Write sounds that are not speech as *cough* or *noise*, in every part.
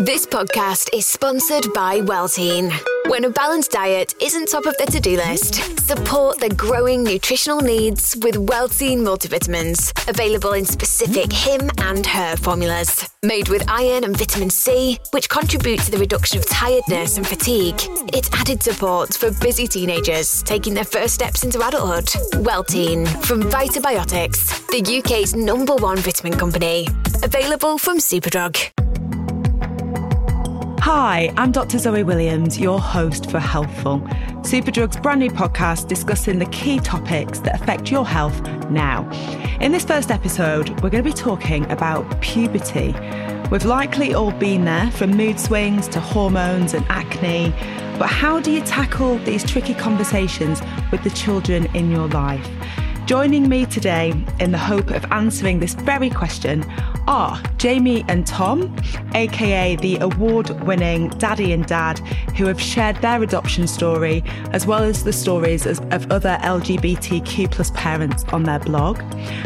This podcast is sponsored by Wellteen. When a balanced diet isn't top of the to do list, support the growing nutritional needs with Wellteen multivitamins, available in specific him and her formulas. Made with iron and vitamin C, which contribute to the reduction of tiredness and fatigue. It's added support for busy teenagers taking their first steps into adulthood. Wellteen from Vitabiotics, the UK's number one vitamin company. Available from Superdrug. Hi, I'm Dr. Zoe Williams, your host for Healthful, Superdrug's brand new podcast discussing the key topics that affect your health now. In this first episode, we're going to be talking about puberty. We've likely all been there from mood swings to hormones and acne, but how do you tackle these tricky conversations with the children in your life? Joining me today in the hope of answering this very question are Jamie and Tom, aka the award winning Daddy and Dad, who have shared their adoption story as well as the stories of other LGBTQ plus parents on their blog,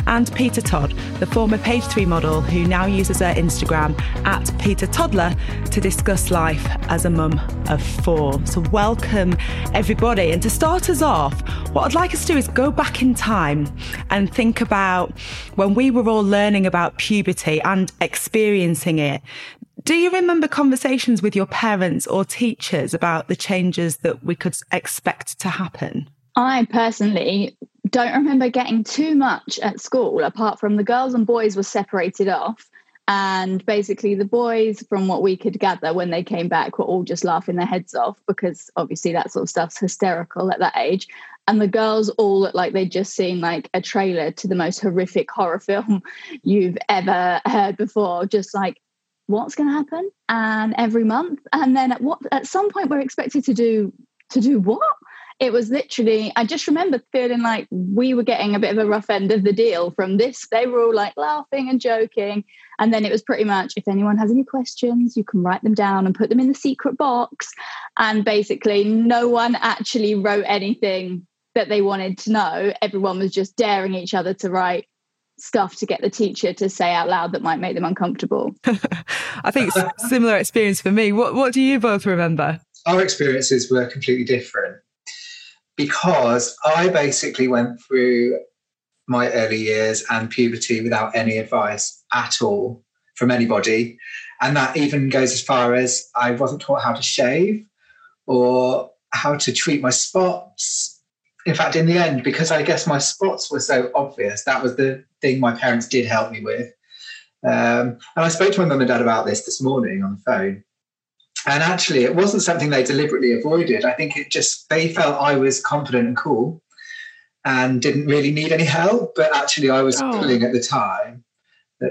and Peta Todd, the former Page 3 model who now uses her Instagram at Peta Toddler to discuss life as a mum of four. So, welcome everybody. And to start us off, what I'd like us to do is go back in time and think about when we were all learning about puberty and experiencing it. Do you remember conversations with your parents or teachers about the changes that we could expect to happen? I personally don't remember getting too much at school, apart from the girls and boys were separated off. And basically, the boys, from what we could gather when they came back, were all just laughing their heads off because obviously that sort of stuff's hysterical at that age and the girls all look like they'd just seen like a trailer to the most horrific horror film *laughs* you've ever heard before. Just like what's going to happen? And every month? And then at what at some point we're expected to do to do what? It was literally i just remember feeling like we were getting a bit of a rough end of the deal from this. They were all like laughing and joking. And then it was pretty much if anyone has any questions you can write them down and put them in the secret box. And basically no one actually wrote anything that they wanted to know. Everyone was just daring each other to write stuff to get the teacher to say out loud that might make them uncomfortable. *laughs* I think similar experience for me. What what do you both remember? Our experiences were completely different because I basically went through my early years and puberty without any advice at all from anybody. And that even goes as far as I wasn't taught how to shave or how to treat my spots in fact, in the end, because I guess my spots were so obvious, that was the thing my parents did help me with. Um, and I spoke to my mum and dad about this this morning on the phone. And actually, it wasn't something they deliberately avoided. I think it just, they felt I was confident and cool and didn't really need any help. But actually, I was oh. pulling at the time.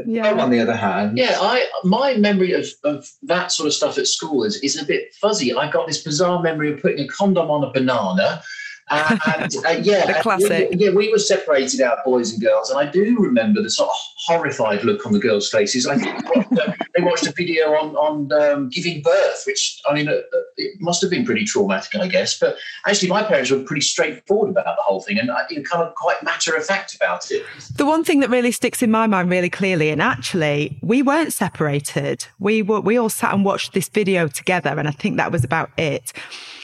Yeah. on the other hand, yeah, I my memory of, of that sort of stuff at school is, is a bit fuzzy. I got this bizarre memory of putting a condom on a banana uh, and uh, *laughs* yeah, the classic. We, yeah, we were separated out, boys and girls, and I do remember the sort of horrified look on the girls' faces. I think they watched a video on on um, giving birth, which I mean, uh, uh, it must have been pretty traumatic, I guess. But actually, my parents were pretty straightforward about the whole thing, and uh, kind of quite matter of fact about it. The one thing that really sticks in my mind really clearly, and actually, we weren't separated. We were we all sat and watched this video together, and I think that was about it.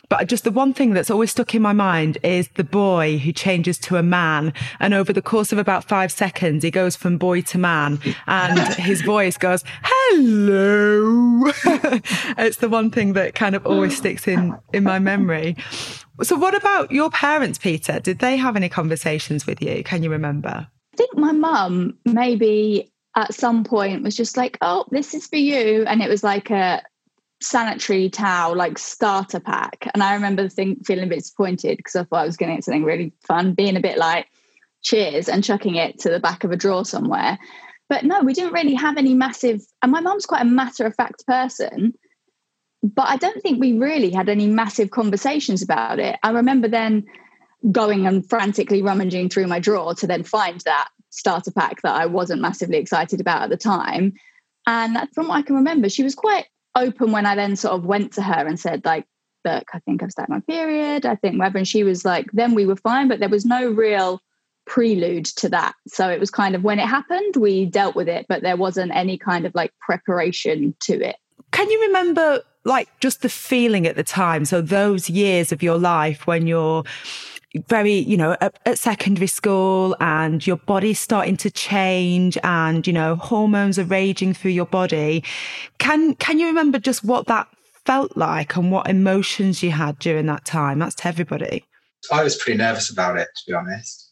But just the one thing that's always stuck in my mind is the boy who changes to a man. And over the course of about five seconds, he goes from boy to man and *laughs* his voice goes, hello. *laughs* it's the one thing that kind of always sticks in, in my memory. So what about your parents, Peta? Did they have any conversations with you? Can you remember? I think my mum maybe at some point was just like, oh, this is for you. And it was like a, sanitary towel like starter pack. And i remember feeling a bit disappointed because i thought i was going to get something really fun being a bit like cheers and chucking it to the back of a drawer somewhere. But no we didn't really have any massive and my mum's quite a matter of fact person but i don't think we really had any massive conversations about it. I remember then going and frantically rummaging through my drawer to then find that starter pack that i wasn't massively excited about at the time. And from what i can remember she was quite open when I then sort of went to her and said, like, look, I think I've started my period. I think whatever. And she was like, then we were fine, but there was no real prelude to that. So it was kind of when it happened, we dealt with it, but there wasn't any kind of like preparation to it can you remember like just the feeling at the time? So those years of your life when you're very, you know, at, at, secondary school and your body's starting to change and, you know, hormones are raging through your body. Can, can you remember just what that felt like and what emotions you had during that time? That's to everybody. I was pretty nervous about it, to be honest,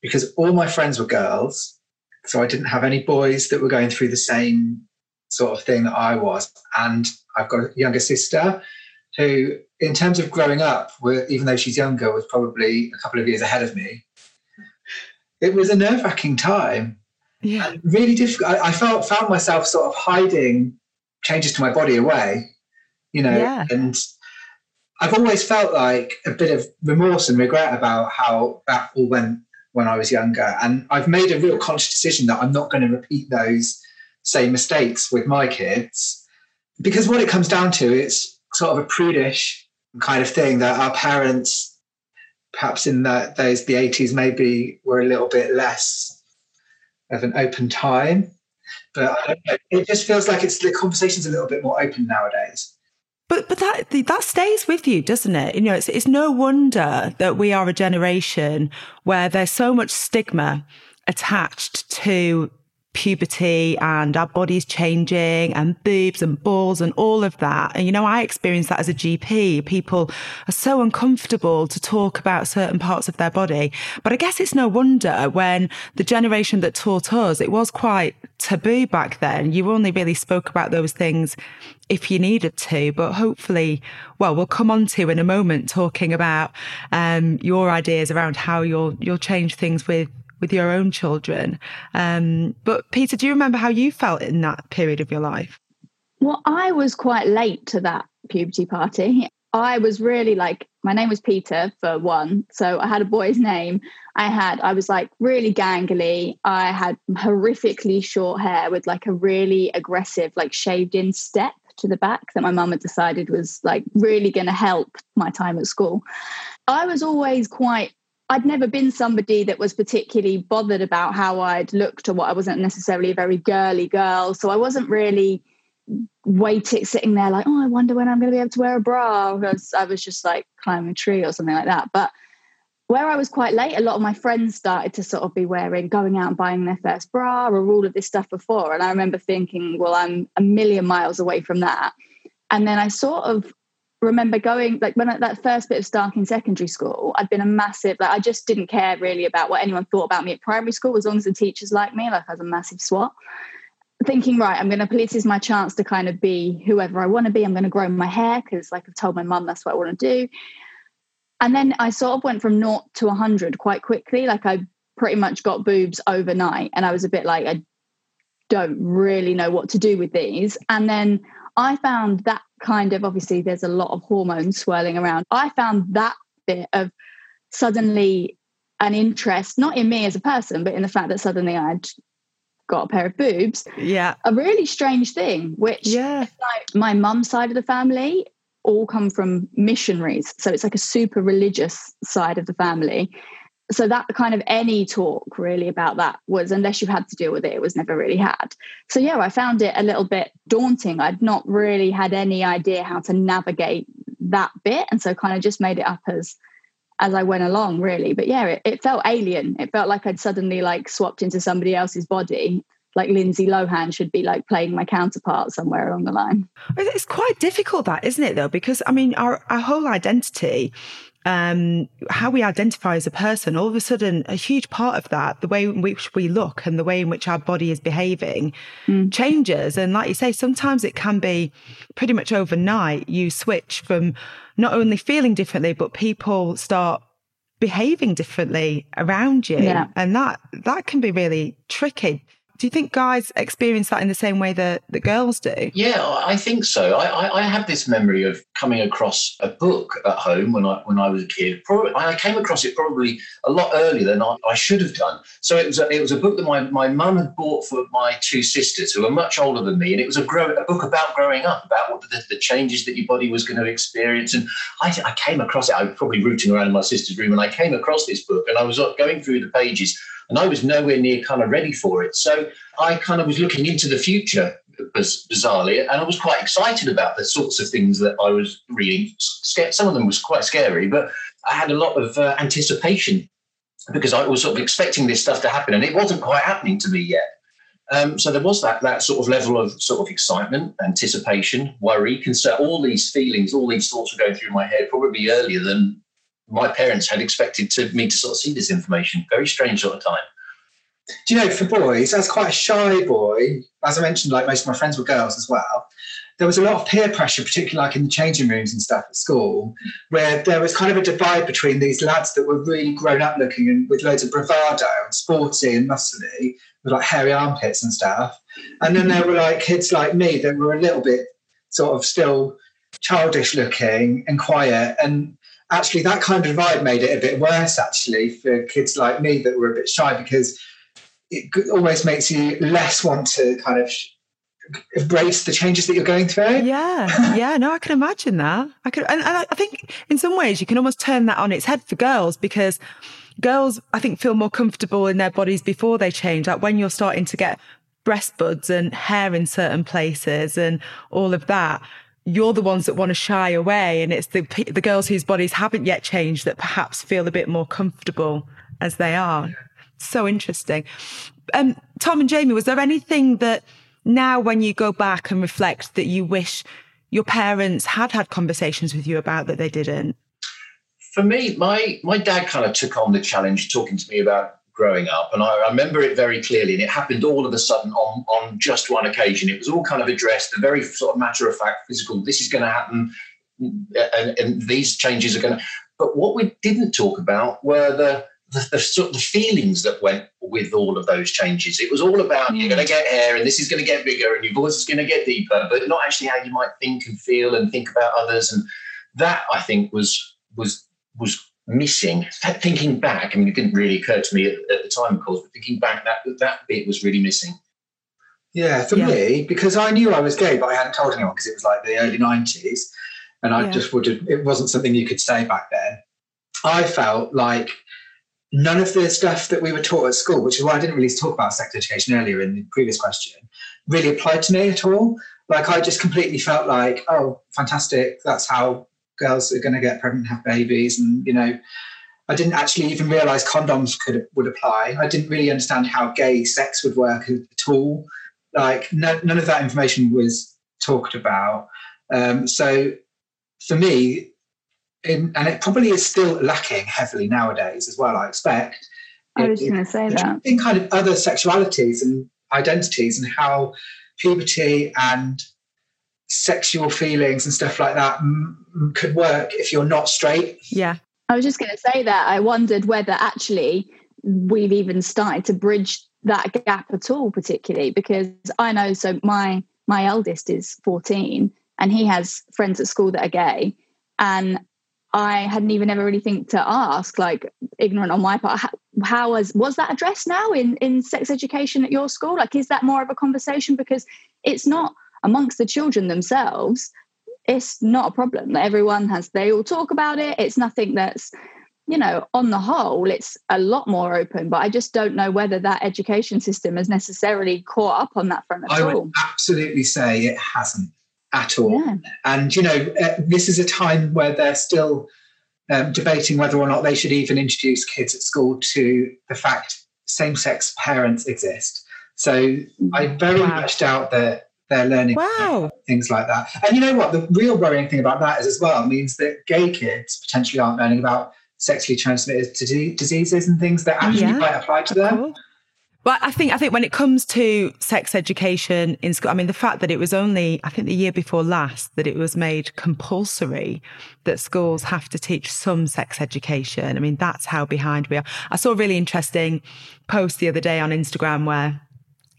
because all my friends were girls. So I didn't have any boys that were going through the same sort of thing that I was. And I've got a younger sister who, in terms of growing up, were, even though she's younger, was probably a couple of years ahead of me. It was a nerve wracking time. Yeah. really difficult. I, I, felt found myself sort of hiding changes to my body away, you know, yeah. and I've always felt like a bit of remorse and regret about how that all went when I was younger. And I've made a real conscious decision that I'm not going to repeat those same mistakes with my kids. Because what it comes down to, it's sort of a prudish kind of thing that our parents, perhaps in those the 80s, maybe were a little bit less of an open time. But it just feels like it's the conversation's a little bit more open nowadays. But but that that stays with you, doesn't it? You know, it's it's no wonder that we are a generation where there's so much stigma attached to puberty and our bodies changing and boobs and balls and all of that. And, you know, I experienced that as a GP. People are so uncomfortable to talk about certain parts of their body. But I guess it's no wonder when the generation that taught us, it was quite taboo back then. You only really spoke about those things if you needed to, but hopefully, well, we'll come on to in a moment talking about um, your ideas around how you'll you'll change things with with your own children. Um, but Peta, do you remember how you felt in that period of your life? Well, I was quite late to that puberty party. I was really like, my name was Peta for one. So I had a boy's name. I had, I was like really gangly. I had horrifically short hair with like a really aggressive, like shaved in step to the back that my mum had decided was like really going to help my time at school. I was always quite I'd never been somebody that was particularly bothered about how I'd looked or what I wasn't necessarily a very girly girl. So I wasn't really waiting, sitting there like, oh, I wonder when I'm going to be able to wear a bra. Because I was just like climbing a tree or something like that. But where I was quite late, a lot of my friends started to sort of be wearing, going out and buying their first bra or all of this stuff before. And I remember thinking, well, I'm a million miles away from that. And then I sort of remember going like when I, that first bit of Stark in secondary school, I'd been a massive like I just didn't care really about what anyone thought about me at primary school as long as the teachers liked me. Like I was a massive swat. Thinking, right, I'm going to this is my chance to kind of be whoever I want to be. I'm going to grow my hair because, like I've told my mum, that's what I want to do. And then I sort of went from naught to 100 quite quickly. Like I pretty much got boobs overnight, and I was a bit like, I don't really know what to do with these. And then I found that kind of obviously there's a lot of hormones swirling around. I found that bit of suddenly an interest, not in me as a person, but in the fact that suddenly I'd got a pair of boobs. Yeah. A really strange thing, which yeah. like my mum's side of the family all come from missionaries. So it's like a super religious side of the family so that kind of any talk really about that was unless you had to deal with it it was never really had. So yeah i found it a little bit daunting. I'd not really had any idea how to navigate that bit. And so kind of just made it up as as i went along really. But yeah it, it felt alien. It felt like i'd suddenly like swapped into somebody else's body. Like Lindsay Lohan should be like playing my counterpart somewhere along the line. It's quite difficult that, isn't it though? Because I mean our, our whole identity um, how we identify as a person, all of a sudden, a huge part of that, the way in which we look and the way in which our body is behaving mm. changes. And like you say, sometimes it can be pretty much overnight. You switch from not only feeling differently, but people start behaving differently around you. Yeah. And that, that can be really tricky. Do you think guys experience that in the same way that, the girls do? Yeah, I think so. I, I, have this memory of coming across a book at home when I when I was a kid. Probably, I came across it probably a lot earlier than I, I should have done. So it was a, it was a book that my, my mum had bought for my two sisters who were much older than me, and it was a, grow, a book about growing up, about the, the, changes that your body was going to experience. And I, I came across it. I was probably rooting around in my sister's room, and I came across this book, and I was uh, going through the pages and I was nowhere near kind of ready for it. So I kind of was looking into the future bizarrely, and I was quite excited about the sorts of things that I was reading. Some of them was quite scary, but I had a lot of uh, anticipation because I was sort of expecting this stuff to happen, and it wasn't quite happening to me yet. Um, so there was that that sort of level of sort of excitement, anticipation, worry, concern. All these feelings, all these thoughts were going through my head probably earlier than my parents had expected to me to sort of see this information. Very strange sort of time. Do you know, for boys, as quite a shy boy, as I mentioned, like most of my friends were girls as well, there was a lot of peer pressure, particularly like in the changing rooms and stuff at school, where there was kind of a divide between these lads that were really grown up looking and with loads of bravado and sporty and muscly, with like hairy armpits and stuff. And then there were like kids like me that were a little bit sort of still childish looking and quiet. And actually, that kind of vibe made it a bit worse, actually, for kids like me that were a bit shy because it almost makes you less want to kind of embrace the changes that you're going through. Yeah, yeah, no, I can imagine that. I could, and, and I think in some ways you can almost turn that on its head for girls because girls, I think, feel more comfortable in their bodies before they change. Like when you're starting to get breast buds and hair in certain places and all of that, you're the ones that want to shy away, and it's the the girls whose bodies haven't yet changed that perhaps feel a bit more comfortable as they are. So interesting. Um, Tom and Jamie, was there anything that now when you go back and reflect that you wish your parents had had conversations with you about that they didn't? For me, my my dad kind of took on the challenge talking to me about growing up, and I remember it very clearly. And it happened all of a sudden on on just one occasion. It was all kind of addressed, the very sort of matter of fact, physical. This is going to happen, and, and these changes are going to. But what we didn't talk about were the the, the, sort of the feelings that went with all of those changes. It was all about you're going to mm. get hair and this is going to get bigger and your voice is going to get deeper, but not actually how you might think and feel and think about others. And that I think was was was missing. Thinking back, I mean, it didn't really occur to me at, at the time, of course, but thinking back, that that bit was really missing. Yeah, for yeah. me, because I knew I was gay, but I hadn't told anyone because it was like the early mm. '90s, and I yeah. just would have. It wasn't something you could say back then. I felt like none of the stuff that we were taught at school, which is why I didn't really talk about sex education earlier in the previous question, really applied to me at all. Like I just completely felt like, oh, fantastic, that's how girls are going to get pregnant and have babies, and you know, I didn't actually even realize condoms could would apply. I didn't really understand how gay sex would work at all. Like no, none of that information was talked about. Um, so for me, in, and it probably is still lacking heavily nowadays as well. I expect. I was going to say that. In kind of other sexualities and identities and how puberty and sexual feelings and stuff like that m- could work if you're not straight. Yeah. I was just going to say that. I wondered whether actually we've even started to bridge that gap at all, particularly because I know. So my my eldest is 14, and he has friends at school that are gay, and I hadn't even ever really think to ask, like ignorant on my part. How, how was was that addressed now in in sex education at your school? Like, is that more of a conversation because it's not amongst the children themselves? It's not a problem. Everyone has. They all talk about it. It's nothing that's you know, on the whole, it's a lot more open, but I just don't know whether that education system has necessarily caught up on that front at I all. would absolutely say it hasn't at all. Yeah. And, you know, uh, this is a time where they're still um, debating whether or not they should even introduce kids at school to the fact same sex parents exist. So I very wow. much doubt that they're learning wow. things like that. And you know what? The real worrying thing about that is as well means that gay kids potentially aren't learning about sexually transmitted diseases and things that actually yeah. might apply to them. Cool. Well, I think I think when it comes to sex education in school, I mean the fact that it was only I think the year before last that it was made compulsory that schools have to teach some sex education. I mean that's how behind we are. I saw a really interesting post the other day on Instagram where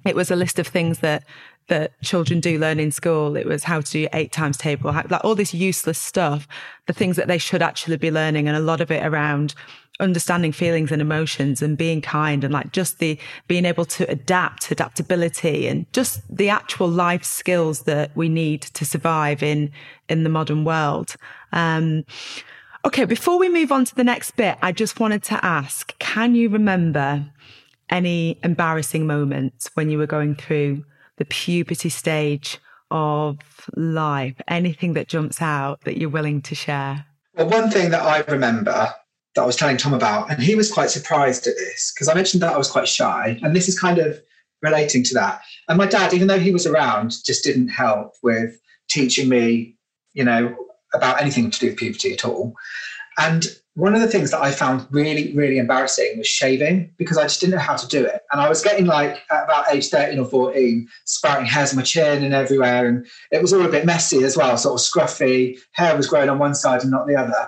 it was a list of things that that children do learn in school. It was how to do eight times table, how, like all this useless stuff, the things that they should actually be learning, and a lot of it around understanding feelings and emotions and being kind and like just the being able to adapt, adaptability and just the actual life skills that we need to survive in, in the modern world. Um, okay. Before we move on to the next bit, I just wanted to ask, can you remember any embarrassing moments when you were going through the puberty stage of life? Anything that jumps out that you're willing to share? Well, one thing that I remember that I was telling Tom about, and he was quite surprised at this because I mentioned that I was quite shy, and this is kind of relating to that. And my dad, even though he was around, just didn't help with teaching me, you know, about anything to do with puberty at all. And one of the things that I found really, really embarrassing was shaving because I just didn't know how to do it. And I was getting like at about age 13 or 14, sprouting hairs on my chin and everywhere. And it was all a bit messy as well, sort of scruffy. Hair was growing on one side and not the other.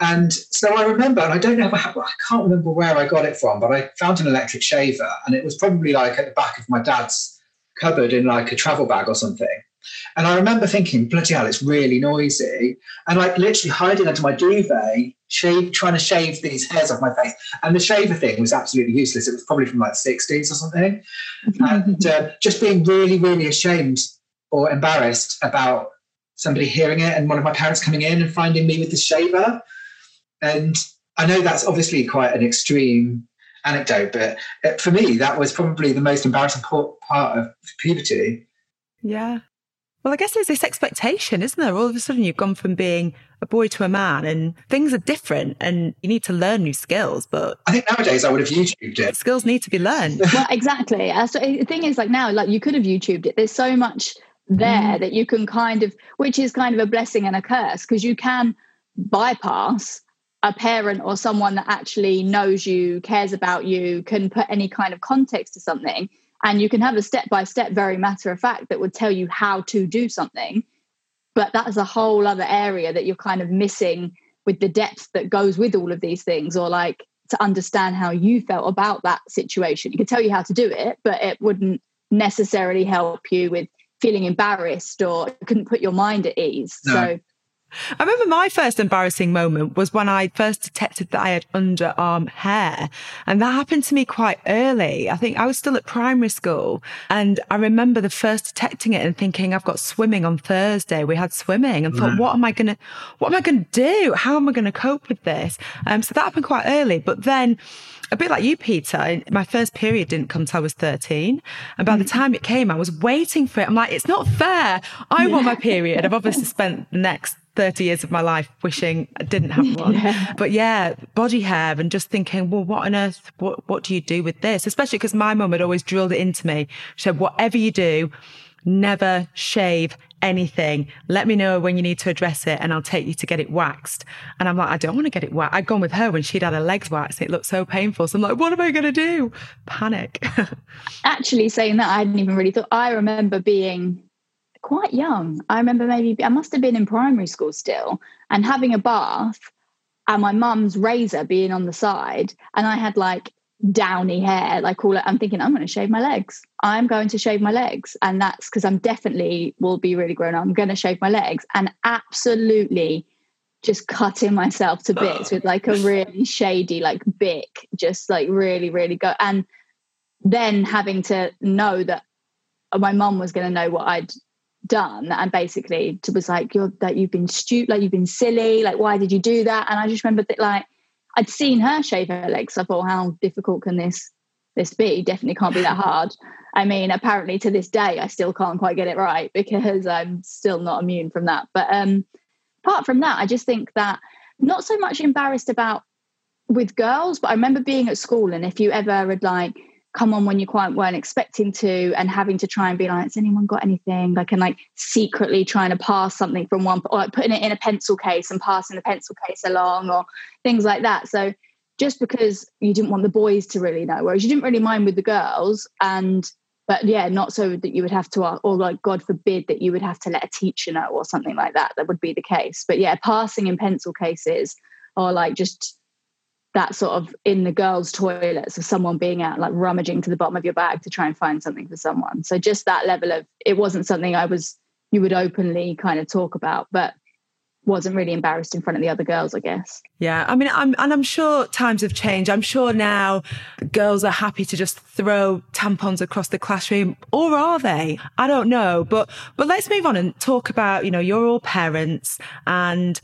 And so I remember, and I don't know, I can't remember where I got it from, but I found an electric shaver and it was probably like at the back of my dad's cupboard in like a travel bag or something. And I remember thinking, bloody hell, it's really noisy. And like literally hiding under my duvet, shave, trying to shave these hairs off my face. And the shaver thing was absolutely useless. It was probably from like 60s or something. and uh, *laughs* just being really, really ashamed or embarrassed about somebody hearing it and one of my parents coming in and finding me with the shaver. And I know that's obviously quite an extreme anecdote, but uh, for me, that was probably the most embarrassing part of puberty. Yeah. Well, I guess there's this expectation, isn't there? All of a sudden, you've gone from being a boy to a man, and things are different, and you need to learn new skills. But I think nowadays I would have YouTubed it. Skills need to be learned. well, exactly. Uh, so the thing is, like now, like you could have YouTubed it. There's so much there mm. that you can kind of, which is kind of a blessing and a curse, because you can bypass a parent or someone that actually knows you, cares about you, can put any kind of context to something and you can have a step by step very matter of fact that would tell you how to do something but that's a whole other area that you're kind of missing with the depth that goes with all of these things or like to understand how you felt about that situation it could tell you how to do it but it wouldn't necessarily help you with feeling embarrassed or couldn't put your mind at ease no. so I remember my first embarrassing moment was when I first detected that I had underarm hair. And that happened to me quite early. I think I was still at primary school. And I remember the first detecting it and thinking, I've got swimming on Thursday. We had swimming and thought, what am I going to, what am I going to do? How am I going to cope with this? Um, so that happened quite early. But then, a bit like you, Peta, my first period didn't come till I was 13. And by the mm. time it came, I was waiting for it. I'm like, it's not fair. I want my period. I've obviously *laughs* spent the next 30 years of my life wishing I didn't have *laughs* one. yeah. But yeah, body hair and just thinking, well, what on earth, what, what do you do with this? Especially because my mum had always drilled it into me. She said, whatever you do, never shave anything. Let me know when you need to address it and I'll take you to get it waxed. And I'm like, I don't want to get it waxed. I'd gone with her when she'd had her legs waxed. It looked so painful. So I'm like, what am I going to do? *laughs* Panic. *laughs* Actually, saying that, I hadn't even really thought. I remember being quite young. I remember maybe I must have been in primary school still and having a bath and my mum's razor being on the side and I had like downy hair like all I'm thinking I'm going to shave my legs. I'm going to shave my legs and that's because I'm definitely will be really grown up. I'm going to shave my legs and absolutely just cutting myself to bits with like a really shady like bic just like really really go and then having to know that my mum was going to know what I'd done and basically was like you're that you've been stupid like you've been silly like why did you do that? And i just remember that like i'd seen her shave her legs. I thought how difficult can this this be? Definitely can't be that hard. I mean apparently to this day i still can't quite get it right because i'm still not immune from that. But um apart from that i just think that not so much embarrassed about with girls but i remember being at school and if you ever had like come on when you quite weren't expecting to and having to try and be like has anyone got anything? Like and like secretly trying to pass something from one or like putting it in a pencil case and passing the pencil case along or things like that. So just because you didn't want the boys to really know whereas you didn't really mind with the girls and but yeah not so that you would have to or like god forbid that you would have to let a teacher know or something like that that would be the case. But yeah passing in pencil cases or like just that sort of in the girls' toilets of someone being out like rummaging to the bottom of your bag to try and find something for someone. So just that level of it wasn't something I was you would openly kind of talk about, but wasn't really embarrassed in front of the other girls, I guess. Yeah, I mean, I'm and I'm sure times have changed. I'm sure now girls are happy to just throw tampons across the classroom, or are they? I don't know, but but let's move on and talk about you know you're all parents and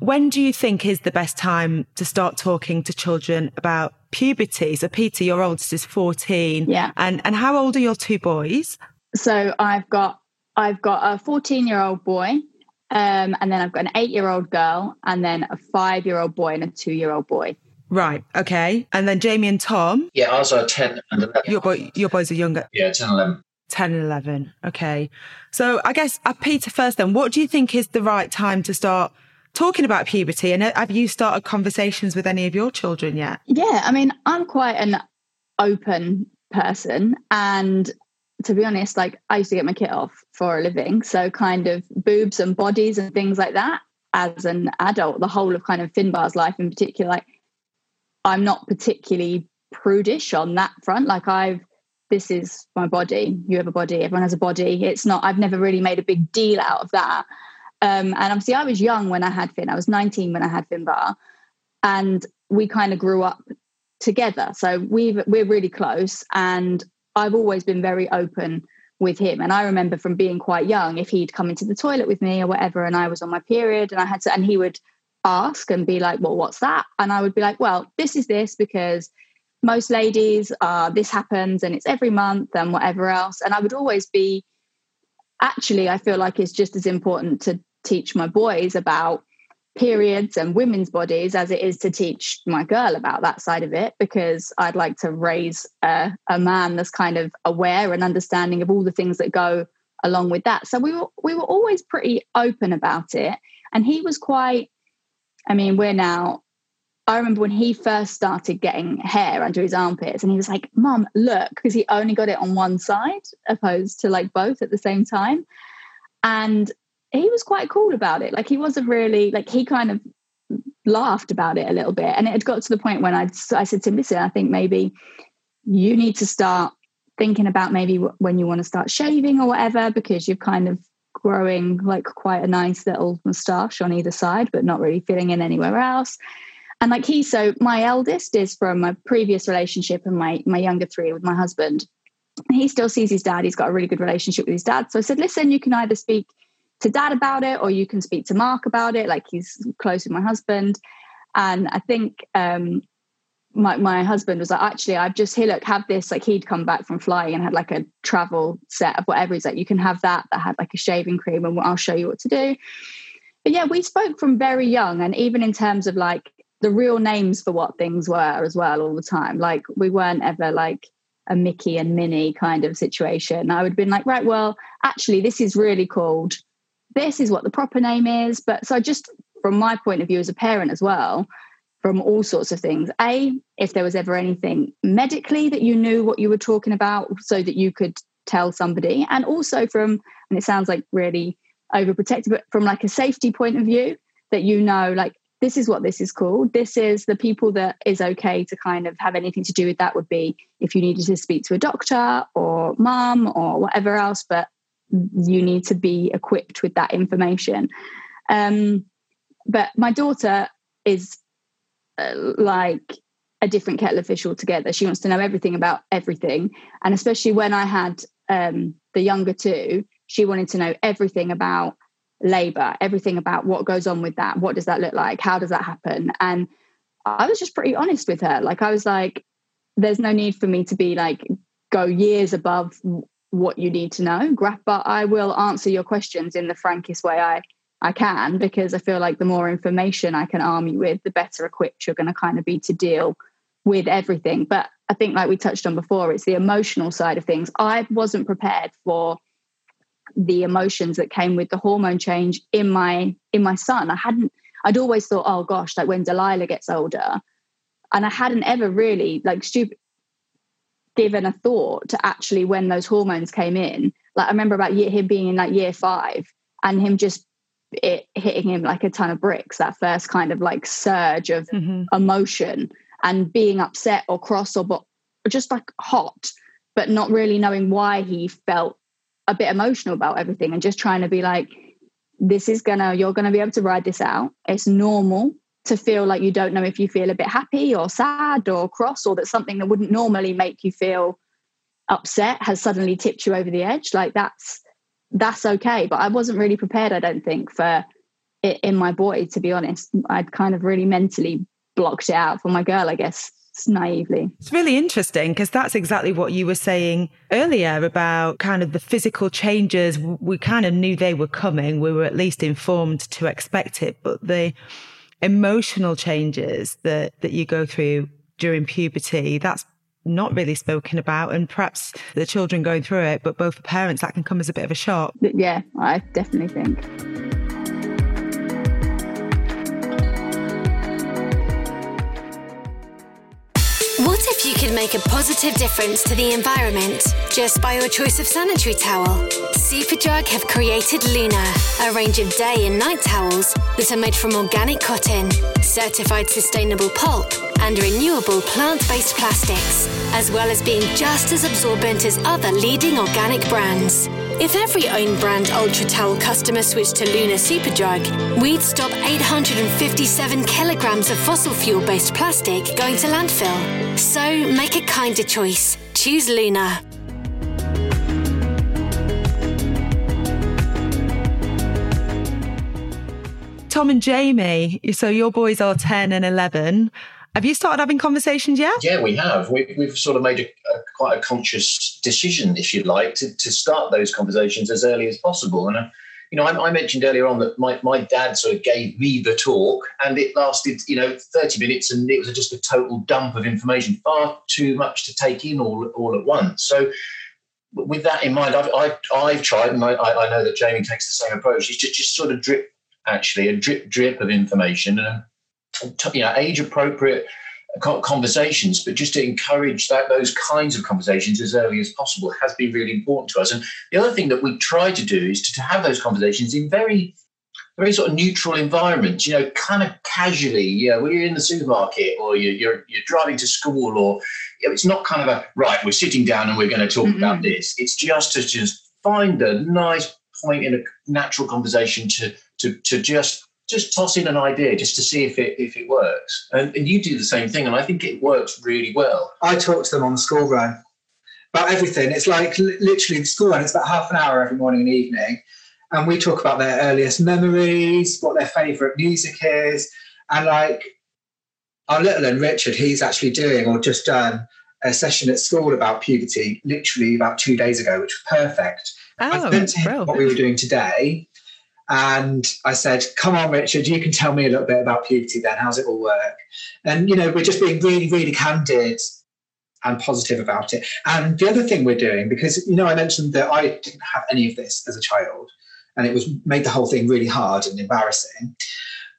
when do you think is the best time to start talking to children about puberty? So, Peta, your oldest is 14. Yeah. And, and how old are your two boys? so I've got I've got a 14 year old boy, um, and then I've got an eight year old girl, and then a five year old boy and a two year old boy. Right. Okay. And then Jamie and Tom. Yeah, ours are 10 and 11. Your boy, your boys are younger. Yeah, 10 and 11. 10 and 11. Okay. So I guess uh, Peta first then, what do you think is the right time to start talking about puberty? And have you started conversations with any of your children yet? Yeah. I mean, I'm quite an open person and to be honest, like I used to get my kit off for a living. So kind of boobs and bodies and things like that as an adult, the whole of kind of Finbar's life in particular, like I'm not particularly prudish on that front. Like I've this is my body. You have a body. Everyone has a body. It's not. I've never really made a big deal out of that. Um, and obviously, I was young when I had Finn. I was 19 when I had Finbar, and we kind of grew up together. So we we're really close, and I've always been very open with him. And I remember from being quite young, if he'd come into the toilet with me or whatever, and I was on my period, and I had to, and he would ask and be like, "Well, what's that?" And I would be like, "Well, this is this because." most ladies uh, this happens and it's every month and whatever else and i would always be actually i feel like it's just as important to teach my boys about periods and women's bodies as it is to teach my girl about that side of it because i'd like to raise a, a man that's kind of aware and understanding of all the things that go along with that so we were we were always pretty open about it and he was quite i mean we're now I remember when he first started getting hair under his armpits, and he was like, "Mom, look," because he only got it on one side, opposed to like both at the same time. And he was quite cool about it. Like he wasn't really like he kind of laughed about it a little bit, and it had got to the point when I I said to him, "Listen, I think maybe you need to start thinking about maybe when you want to start shaving or whatever, because you're kind of growing like quite a nice little moustache on either side, but not really fitting in anywhere else." And like he, so my eldest is from a previous relationship, and my my younger three with my husband. He still sees his dad. He's got a really good relationship with his dad. So I said, listen, you can either speak to dad about it, or you can speak to Mark about it. Like he's close with my husband. And I think um, my my husband was like, actually, I've just here, look, have this. Like he'd come back from flying and had like a travel set of whatever. He's like, you can have that. That had like a shaving cream, and I'll show you what to do. But yeah, we spoke from very young, and even in terms of like the real names for what things were as well all the time. Like we weren't ever like a Mickey and Minnie kind of situation. I would have been like, right, well, actually, this is really called this is what the proper name is. But so just from my point of view as a parent as well, from all sorts of things. A, if there was ever anything medically that you knew what you were talking about so that you could tell somebody. And also from, and it sounds like really overprotective, but from like a safety point of view, that you know, like this is what this is called. This is the people that is okay to kind of have anything to do with that would be if you needed to speak to a doctor or mum or whatever else, but you need to be equipped with that information. Um, but my daughter is uh, like a different kettle of fish altogether. She wants to know everything about everything. And especially when I had um, the younger two, she wanted to know everything about labor everything about what goes on with that what does that look like how does that happen and i was just pretty honest with her like i was like there's no need for me to be like go years above what you need to know but i will answer your questions in the frankest way i i can because i feel like the more information i can arm you with the better equipped you're going to kind of be to deal with everything but i think like we touched on before it's the emotional side of things i wasn't prepared for the emotions that came with the hormone change in my in my son. I hadn't I'd always thought, oh gosh, like when Delilah gets older, and I hadn't ever really like stupid given a thought to actually when those hormones came in. Like I remember about year, him being in like year five and him just it hitting him like a ton of bricks. That first kind of like surge of mm-hmm. emotion and being upset or cross or but just like hot, but not really knowing why he felt a bit emotional about everything and just trying to be like, this is gonna, you're gonna be able to ride this out. It's normal to feel like you don't know if you feel a bit happy or sad or cross or that something that wouldn't normally make you feel upset has suddenly tipped you over the edge. Like that's that's okay. But I wasn't really prepared, I don't think, for it in my boy, to be honest. I'd kind of really mentally blocked it out for my girl, I guess, naively. It's really interesting because that's exactly what you were saying earlier about kind of the physical changes. We kind of knew they were coming. We were at least informed to expect it, but the emotional changes that, that you go through during puberty, that's not really spoken about and perhaps the children going through it, but both the parents, that can come as a bit of a shock. Yeah, I definitely think. If you could make a positive difference to the environment just by your choice of sanitary towel? Superdrug have created Luna, a range of day and night towels that are made from organic cotton, certified sustainable pulp, and renewable plant based plastics, as well as being just as absorbent as other leading organic brands. If every own brand Ultra Towel customer switched to Luna Superdrug, we'd stop 857 kilograms of fossil fuel based plastic going to landfill. So make a kinder choice. Choose Luna. Tom and Jamie, so your boys are 10 and 11. Have you started having conversations yet? Yeah, we have. We, have sort of made a, a, quite a conscious decision, if you like, to, to start those conversations as early as possible. And, uh, you know, I, I, mentioned earlier on that my, my dad sort of gave me the talk and it lasted, you know, 30 minutes and it was just a total dump of information, far too much to take in all, all at once. So, with that in mind, I've, I've, I've tried, and I, I know that Jamie takes the same approach, is just, just sort of drip, actually, a drip, drip of information. And you know, age appropriate conversations, but just to encourage that those kinds of conversations as early as possible has been really important to us. And the other thing that we try to do is to, to have those conversations in very very sort of neutral environments, you know, kind of casually, you know, when you're in the supermarket or you're, you're, you're driving to school or you know, it's not kind of a, right, we're sitting down and we're going to talk mm-hmm. about this. It's just to just find a nice point in a natural conversation to, to, to just just toss in an idea just to see if it if it works. And, and you do the same thing, and I think it works really well. I talk to them on the school run about everything. It's like literally the school run. It's about half an hour every morning and evening, and we talk about their earliest memories, what their favourite music is, and like our little and Richard, he's actually doing or just done a session at school about puberty, literally about two days ago, which was perfect. Oh, I sent to him what we were doing today, and I said, Come on, Richard, you can tell me a little bit about puberty then. How's it all work? And, you know, we're just being really, really candid and positive about it. And the other thing we're doing, because, you know, I mentioned that I didn't have any of this as a child, and it was made the whole thing really hard and embarrassing.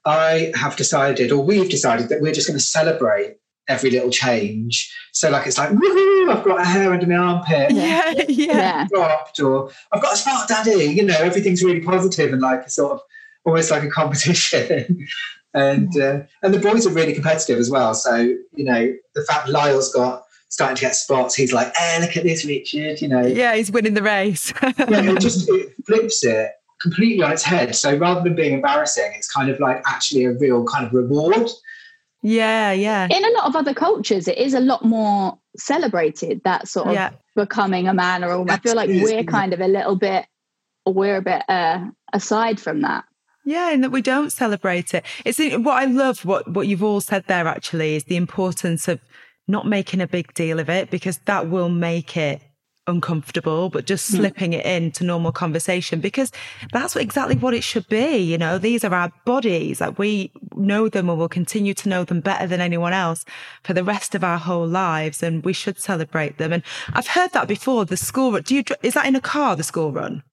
I have decided, or we've decided, that we're just going to celebrate every little change. So like it's like, woohoo, I've got a hair under my armpit. Yeah, *laughs* yeah. Dropped, or I've got a smart daddy. You know, everything's really positive and like a sort of almost like a competition. *laughs* and uh, and the boys are really competitive as well. So you know, the fact Lyle's got starting to get spots, he's like, "Hey, look at this, Richard." You know, yeah, he's winning the race. yeah, it *laughs* just it flips it completely on its head. So rather than being embarrassing, it's kind of like actually a real kind of reward. Yeah, yeah. In a lot of other cultures, it is a lot more celebrated, that sort of yeah. becoming a man or a woman. I feel like we're kind of a little bit, we're a bit uh, aside from that. Yeah, and that we don't celebrate it. It's what I love. What what you've all said there actually is the importance of not making a big deal of it because that will make it uncomfortable, but just hmm. slipping it into normal conversation because that's exactly what it should be. You know, these are our bodies. Like we know them and will continue to know them better than anyone else for the rest of our whole lives. And we should celebrate them. And I've heard that before. The school run, do you, is that in a car, the school run?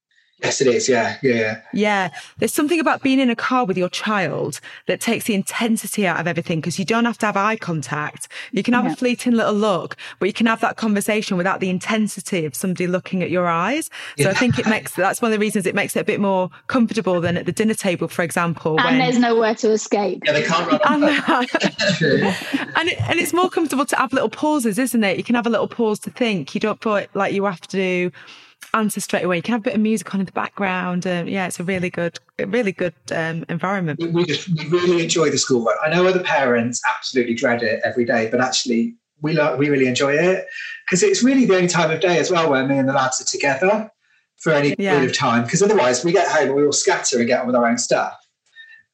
Yes, it is. Yeah, yeah, yeah. Yeah. There's something about being in a car with your child that takes the intensity out of everything because you don't have to have eye contact. You can have yeah. a fleeting little look, but you can have that conversation without the intensity of somebody looking at your eyes. So yeah. I think it makes that's one of the reasons it makes it a bit more comfortable than at the dinner table, for example. And when, there's nowhere to escape. Yeah, they can't run. *laughs* and, *laughs* and, it, and it's more comfortable to have little pauses, isn't it? You can have a little pause to think. You don't feel like you have to answer straight away. You can have a bit of music on in the background. Um, yeah, it's a really good, really good um, environment. We, just we really enjoy the school run. I know other parents absolutely dread it every day, but actually we like we really enjoy it because it's really the only time of day as well where me and the lads are together for any yeah. period of time. Because otherwise we get home and we all scatter and get on with our own stuff.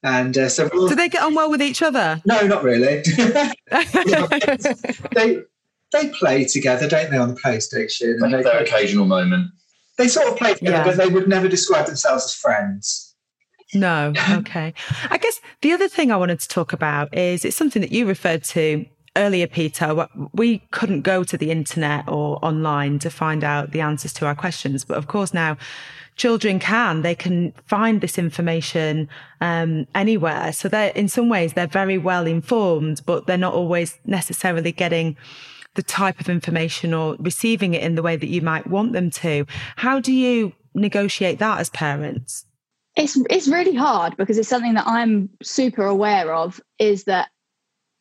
And uh, so, do they get on well with each other? No, not really. *laughs* *laughs* they they play together, don't they, on the PlayStation? They have their occasional moment. They sort of play together, yeah. but they would never describe themselves as friends. No, *laughs* okay. I guess the other thing I wanted to talk about is it's something that you referred to earlier, Peta. We couldn't go to the internet or online to find out the answers to our questions, but of course now children can they can find this information um, anywhere so they're in some ways they're very well informed but they're not always necessarily getting the type of information or receiving it in the way that you might want them to how do you negotiate that as parents it's it's really hard because it's something that I'm super aware of is that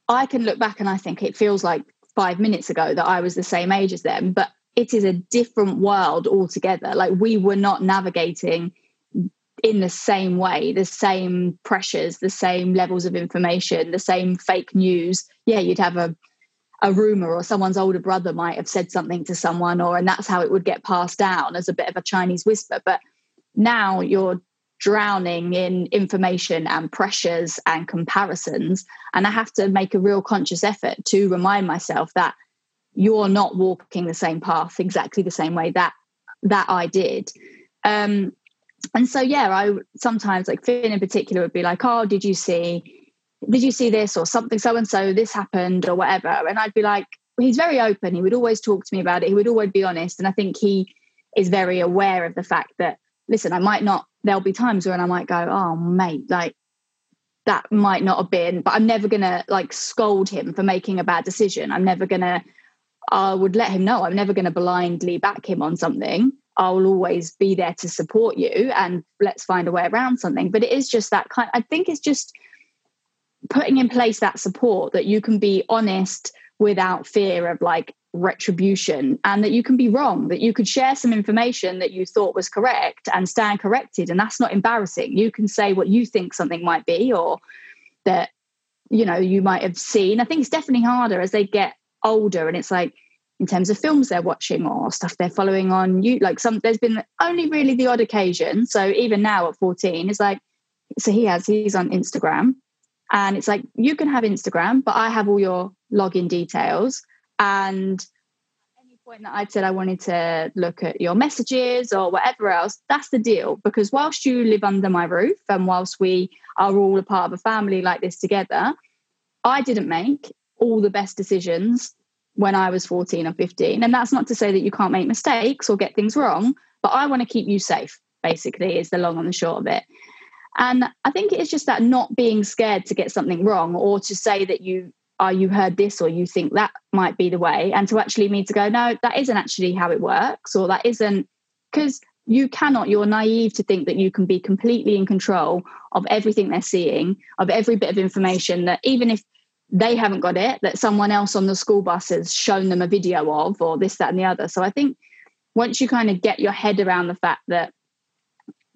I can look back and I think it feels like 5 minutes ago that I was the same age as them but it is a different world altogether. Like we were not navigating in the same way, the same pressures, the same levels of information, the same fake news. Yeah, you'd have a a rumor or someone's older brother might have said something to someone or and that's how it would get passed down as a bit of a chinese whisper but now you're drowning in information and pressures and comparisons and i have to make a real conscious effort to remind myself that you're not walking the same path exactly the same way that that I did. Um, and so yeah, I sometimes like Finn in particular would be like, "Oh, did you see? Did you see this or something? So and so this happened or whatever." And I'd be like, "He's very open. He would always talk to me about it. He would always be honest." And I think he is very aware of the fact that listen, I might not. There'll be times when I might go, "Oh, mate, like." That might not have been, but I'm never gonna like scold him for making a bad decision. I'm never gonna I would let him know I'm never to blindly back him on something. I'll always be there to support you and let's find a way around something. But it is just that kind, I think it's just putting in place that support that you can be honest without fear of like retribution and that you can be wrong, that you could share some information that you thought was correct and stand corrected. And that's not embarrassing. You can say what you think something might be or that, you know, you might have seen. I think it's definitely harder as they get older and it's like in terms of films they're watching or stuff they're following on you like some there's been only really the odd occasion so even now at 14 it's like so he has he's on instagram and it's like you can have instagram but i have all your login details and any point that i'd said i wanted to look at your messages or whatever else that's the deal because whilst you live under my roof and whilst we are all a part of a family like this together i didn't make all the best decisions when I was 14 or 15. And that's not to say that you can't make mistakes or get things wrong, but I want to keep you safe, basically, is the long and the short of it. And I think it's just that not being scared to get something wrong or to say that you are oh, you heard this or you think that might be the way and to actually me to go no that isn't actually how it works or that isn't because you cannot you're naive to think that you can be completely in control of everything they're seeing of every bit of information that even if they haven't got it that someone else on the school bus has shown them a video of or this that and the other. So i think once you kind of get your head around the fact that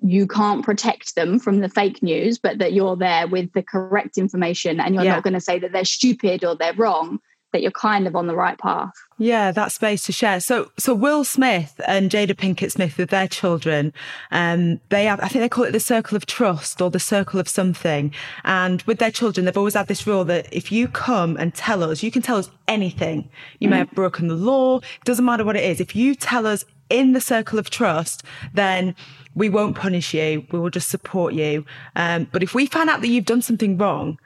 you can't protect them from the fake news but that you're there with the correct information and you're yeah. not going to say that they're stupid or they're wrong that you're kind of on the right path. Yeah, that space to share. So, so Will Smith and Jada Pinkett Smith with their children, um, they have, I think they call it the circle of trust or the circle of something. And with their children, they've always had this rule that if you come and tell us, you can tell us anything. You mm. may have broken the law. It doesn't matter what it is. If you tell us in the circle of trust, then we won't punish you. We will just support you. Um, but if we find out that you've done something wrong,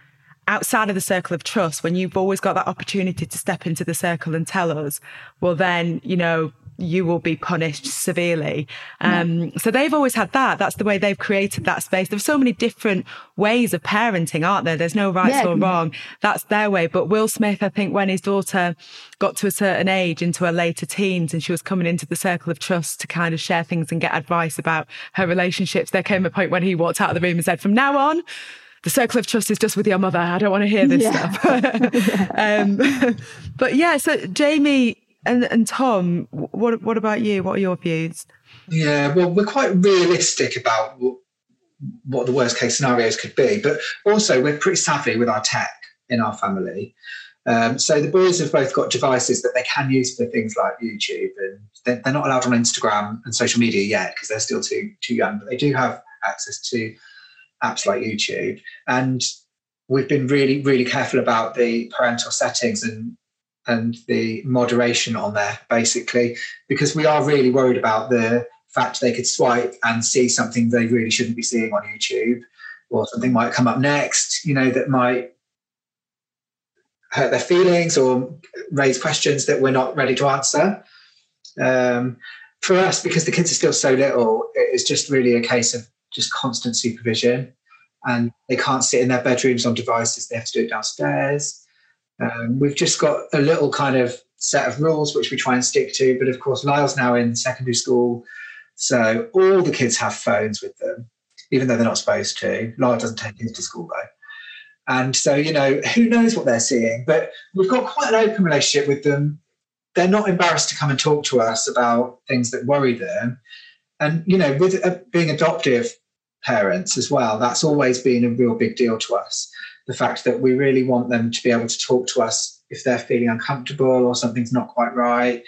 outside of the circle of trust, when you've always got that opportunity to step into the circle and tell us, well, then, you know, you will be punished severely. Um, So they've always had that. That's the way they've created that space. There's so many different ways of parenting, aren't there? There's no right yeah. or wrong. That's their way. But Will Smith, I think when his daughter got to a certain age into her later teens and she was coming into the circle of trust to kind of share things and get advice about her relationships, there came a point when he walked out of the room and said, from now on, the circle of trust is just with your mother. I don't want to hear this yeah. stuff. *laughs* *laughs* um, *laughs* but yeah, so Jamie and, and Tom, what what about you? What are your views? Yeah, well, we're quite realistic about what the worst case scenarios could be, but also we're pretty savvy with our tech in our family. Um, so the boys have both got devices that they can use for things like YouTube, and they're, they're not allowed on Instagram and social media yet because they're still too too young. But they do have access to apps like YouTube. And we've been really, really careful about the parental settings and and the moderation on there, basically, because we are really worried about the fact they could swipe and see something they really shouldn't be seeing on YouTube, or something might come up next, you know, that might hurt their feelings or raise questions that we're not ready to answer. Um, for us, because the kids are still so little, it's just really a case of just constant supervision. And they can't sit in their bedrooms on devices, they have to do it downstairs. Um, we've just got a little kind of set of rules which we try and stick to. But of course, Lyle's now in secondary school. So all the kids have phones with them, even though they're not supposed to. Lyle doesn't take his to school though. And so, you know, who knows what they're seeing? But we've got quite an open relationship with them. They're not embarrassed to come and talk to us about things that worry them. And, you know, with uh, being adoptive parents as well, that's always been a real big deal to us. The fact that we really want them to be able to talk to us if they're feeling uncomfortable or something's not quite right,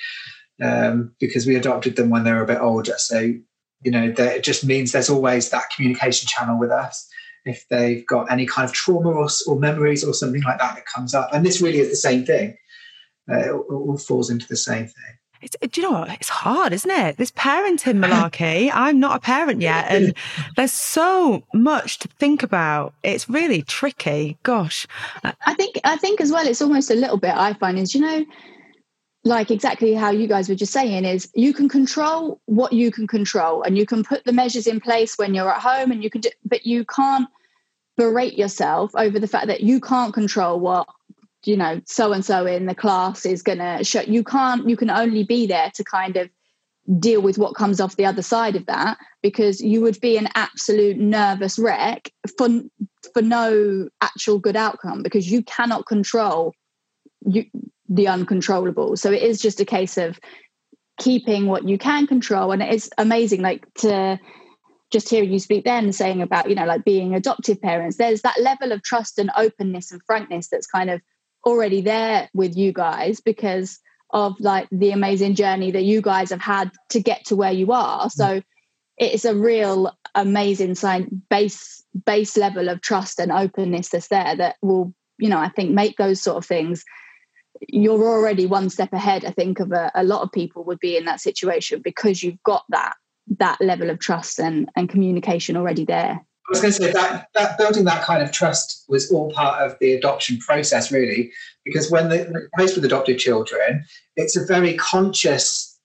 um, because we adopted them when they were a bit older. So, you know, it just means there's always that communication channel with us if they've got any kind of trauma or, or memories or something like that that comes up. And this really is the same thing. Uh, it, all falls into the same thing. It's, do you know what? It's hard, isn't it? This parenting malarkey. I'm not a parent yet, and there's so much to think about. It's really tricky. Gosh, I think I think as well. It's almost a little bit. I find is you know, like exactly how you guys were just saying is you can control what you can control, and you can put the measures in place when you're at home, and you can, do, but you can't berate yourself over the fact that you can't control what you know so and so in the class is going to show you can't you can only be there to kind of deal with what comes off the other side of that because you would be an absolute nervous wreck for for no actual good outcome because you cannot control you the uncontrollable. So it is just a case of keeping what you can control. And it's amazing like to just hearing you speak then saying about you know like being adoptive parents there's that level of trust and openness and frankness that's kind of already there with you guys because of like the amazing journey that you guys have had to get to where you are. So mm. it's a real amazing sign base base level of trust and openness that's there that will you know i think make those sort of things you're already one step ahead i think of a, a lot of people would be in that situation because you've got that that level of trust and, and communication already there I was going to say that, that building that kind of trust was all part of the adoption process, really, because when they're placed with adopted children, it's a very conscious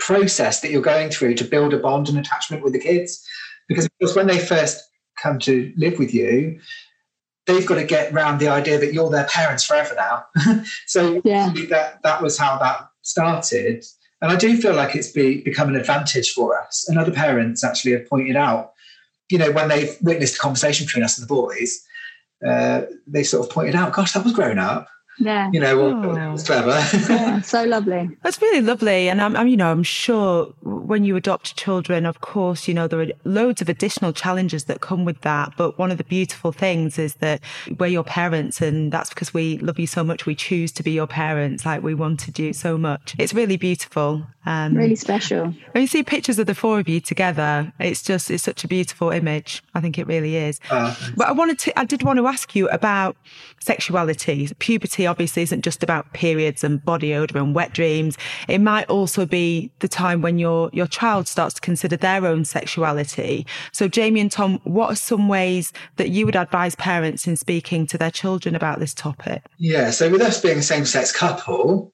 process that you're going through to build a bond and attachment with the kids. Because, of course, when they first come to live with you, they've got to get around the idea that you're their parents forever now. *laughs* so yeah. that that was how that started. And I do feel like it's be, become an advantage for us. And other parents actually have pointed out you know, when they've witnessed a conversation between us and the boys, uh, they sort of pointed out, gosh, that was grown up. Yeah. You know, well, oh. was clever. yeah, *laughs* so lovely. That's really lovely. And I'm, I'm, you know, I'm sure when you adopt children, of course, you know, there are loads of additional challenges that come with that. But one of the beautiful things is that we're your parents and that's because we love you so much. We choose to be your parents. Like we wanted you so much. It's really beautiful. Um, really special. When you see pictures of the four of you together, it's just, it's such a beautiful image. I think it really is. Uh, but I wanted to, I did want to ask you about sexuality, puberty obviously isn't just about periods and body odor and wet dreams. It might also be the time when your, your child starts to consider their own sexuality. So Jamie and Tom, what are some ways that you would advise parents in speaking to their children about this topic? Yeah. So with us being a same sex couple,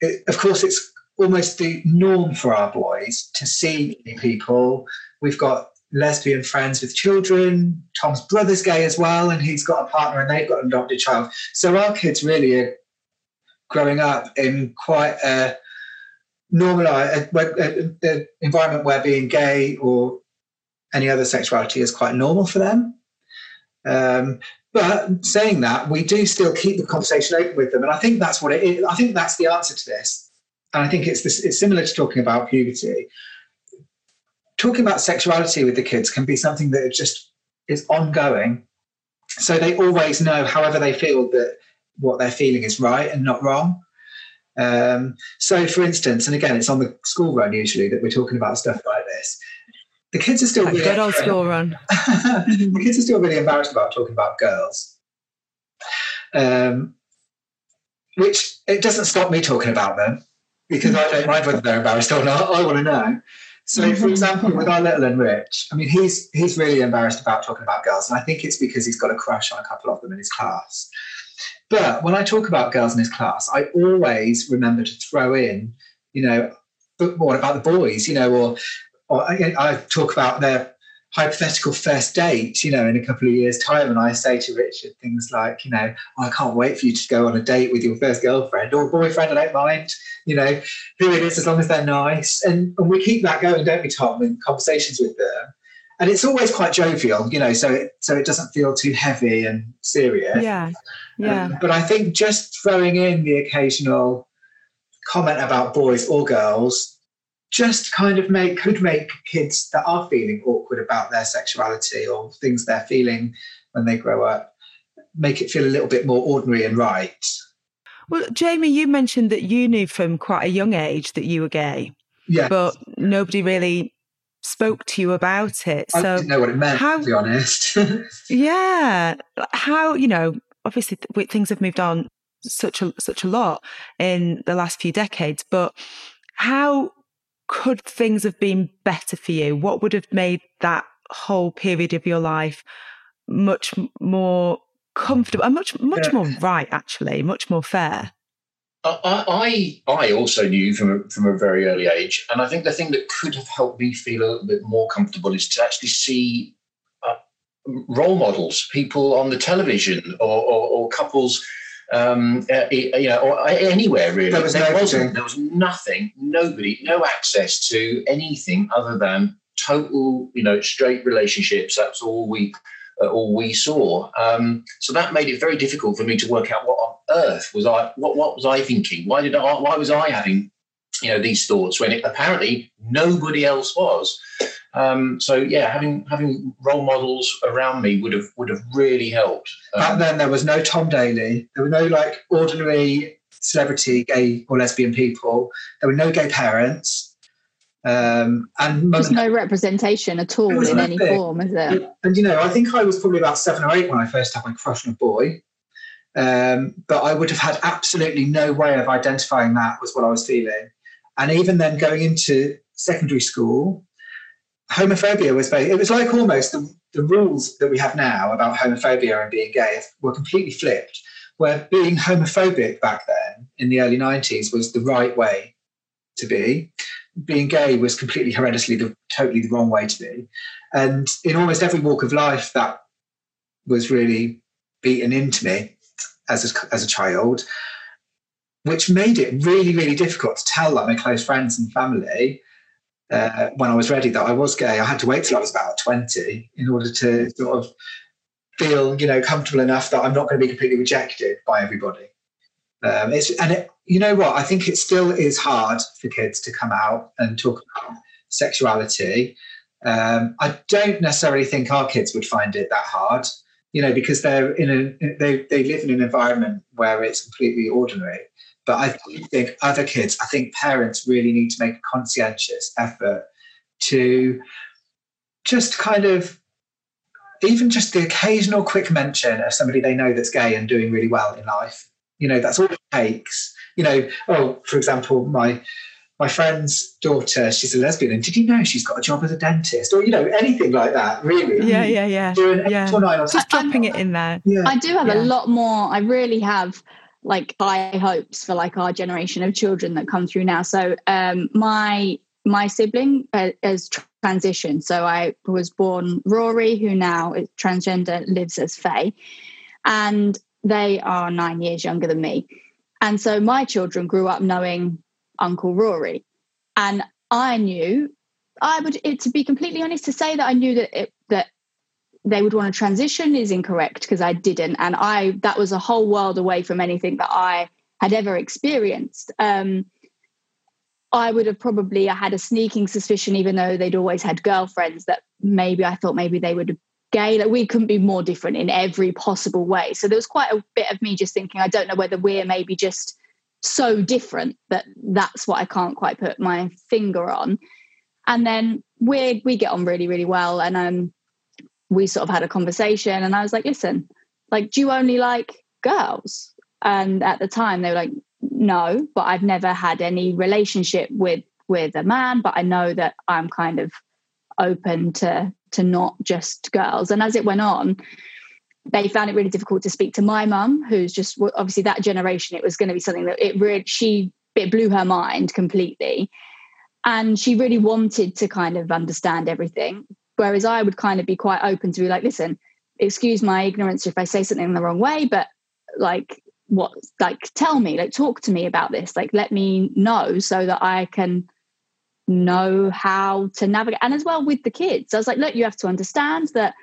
it, of course, it's almost the norm for our boys to see people. We've got lesbian friends with children. Tom's brother's gay as well, and he's got a partner and they've got an adopted child. So our kids really are growing up in quite a normalized environment where being gay or any other sexuality is quite normal for them. Um, but saying that, we do still keep the conversation open with them, and I think that's what it is. I think that's the answer to this. And I think it's this, it's similar to talking about puberty talking about sexuality with the kids can be something that just is ongoing. So they always know, however they feel, that what they're feeling is right and not wrong. Um, so, for instance, and again, it's on the school run usually that we're talking about stuff like this. the kids are still really, good old school run. *laughs* the kids are still really embarrassed about talking about girls. Um, which it doesn't stop me talking about them because I don't mind whether they're embarrassed or not. I want to know. So, for mm-hmm. example, with our little and Rich, I mean, he's he's really embarrassed about talking about girls, and I think it's because he's got a crush on a couple of them in his class. But when I talk about girls in his class, I always remember to throw in, you know, but what about the boys, you know, or or I, I talk about their hypothetical first date, you know, in a couple of years' time, and I say to Richard things like, you know, oh, I can't wait for you to go on a date with your first girlfriend or boyfriend. I don't mind, you know, who it is as long as they're nice, and and we keep that going, don't we, Tom? In conversations with them, and it's always quite jovial, you know, so it, so it doesn't feel too heavy and serious. Yeah. Yeah. Um, but I think just throwing in the occasional comment about boys or girls just kind of make could make kids that are feeling awkward about their sexuality or things they're feeling when they grow up make it feel a little bit more ordinary and right. Well, Jamie, you mentioned that you knew from quite a young age that you were gay, Yeah. but nobody really spoke to you about it. I So, didn't know what it meant, how- to be honest. *laughs* yeah, how you know, obviously th- things have moved on such a such a lot in the last few decades, but how could things have been better for you? What would have made that whole period of your life much more comfortable and much much Yeah. more right actually much more fair I, I I also knew from a, from a very early age, and I think the thing that could have helped me feel a little bit more comfortable is to actually see uh, role models, people on the television, or, or, or couples, um, uh, you know, or anywhere really. There was no wasn't. There was nothing. Nobody. No access to anything other than total, you know, straight relationships. That's all we uh, all we saw. Um, so that made it very difficult for me to work out what on earth was I what what was I thinking? Why did I why was I having you know these thoughts when it, apparently nobody else was? Um, so yeah, having having role models around me would have would have really helped. Back Um, then, there was no Tom Daley. There were no like ordinary celebrity gay or lesbian people. There were no gay parents. Um, and mum There's no representation at all in any nothing. form, is there? And, and, you know, I think I was probably about seven or eight when I first had my crush on a boy. Um, but I would have had absolutely no way of identifying that was what I was feeling. And even then, going into secondary school, homophobia was very, it was like almost the, the rules that we have now about homophobia and being gay were completely flipped. Where being homophobic back then in the early 90s was the right way to be being gay was completely horrendously the totally the wrong way to be and in almost every walk of life that was really beaten into me as a, as a child which made it really really difficult to tell like my close friends and family uh, when I was ready that I was gay I had to wait till I was about 20 in order to sort of feel you know comfortable enough that I'm not going to be completely rejected by everybody um, it's and it, you know what? I think it still is hard for kids to come out and talk about sexuality. Um, I don't necessarily think our kids would find it that hard, you know, because they're in a they they live in an environment where it's completely ordinary. But I think other kids, I think parents really need to make a conscientious effort to just kind of even just the occasional quick mention of somebody they know that's gay and doing really well in life. You know, that's all it takes. You know, oh, for example, my my friend's daughter, she's a lesbian, and did you know she's got a job as a dentist? Or, you know, anything like that, really. yeah yeah yeah Doing yeah or nine or just dropping it in there Yeah. I do have Yeah. a lot more. I really have like high hopes for like our generation of children that come through now. So um, my my sibling uh, has transitioned. So I was born Rory, who now is transgender, lives as Faye, and they are nine years younger than me. And so my children grew up knowing Uncle Rory, and I knew I would. It, to be completely honest, to say that I knew that it, that they would want to transition is incorrect because I didn't, and I that was a whole world away from anything that I had ever experienced. Um, I would have probably I had a sneaking suspicion, even though they'd always had girlfriends, that maybe I thought maybe they would gay. Like we couldn't be more different in every possible way. So there was quite a bit of me just thinking, I don't know whether we're maybe just so different that that's what I can't quite put my finger on. And then we we get on really, really well. And um we sort of had a conversation and I was like, listen, like, do you only like girls? And at the time they were like, no, but I've never had any relationship with with a man, but I know that I'm kind of open to to not just girls. And as it went on, they found it really difficult to speak to my mum, who's just obviously that generation. It was going to be something that it really she it blew her mind completely, and she really wanted to kind of understand everything. Whereas I would kind of be quite open to be like, listen, excuse my ignorance if I say something in the wrong way, but like what like tell me like talk to me about this. Like let me know so that i can know how to navigate. And as well with the kids i was like look you have to understand that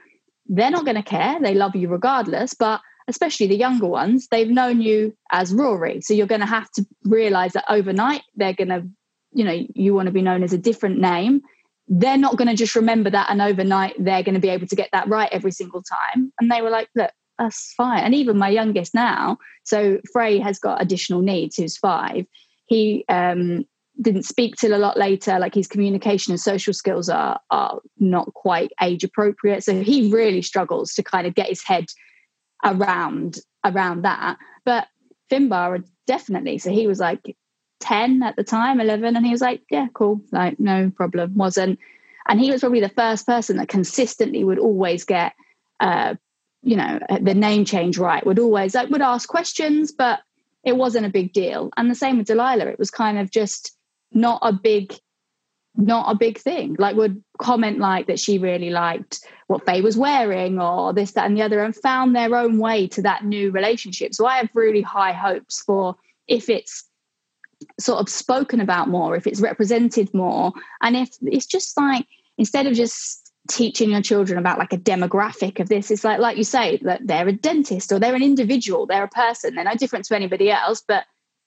they're not going to care. They love you regardless but especially the younger ones they've known you as rory. So you're going to have to realize that overnight they're going to you know you want to be known as a different name they're not going to just remember that and overnight they're going to be able to get that right every single time and they were like look that's fine. And even my youngest now, so Frey has got additional needs, who's five. He um, didn't speak till a lot later. Like his communication and social skills are are not quite age appropriate. So he really struggles to kind of get his head around around that. But Finbar definitely. So he was like 10 at the time, 11, and he was like, yeah, cool, like no problem. Wasn't, and he was probably the first person that consistently would always get uh, you know the name change right would always like would ask questions but it wasn't a big deal. And the same with delilah it was kind of just not a big not a big thing. Like would comment like that she really liked what faye was wearing or this that and the other and found their own way to that new relationship. So i have really high hopes for if it's sort of spoken about more if it's represented more. And if it's just like instead of just teaching your children about like a demographic of this it's like like you say that they're a dentist or they're an individual they're a person they're no different to anybody else but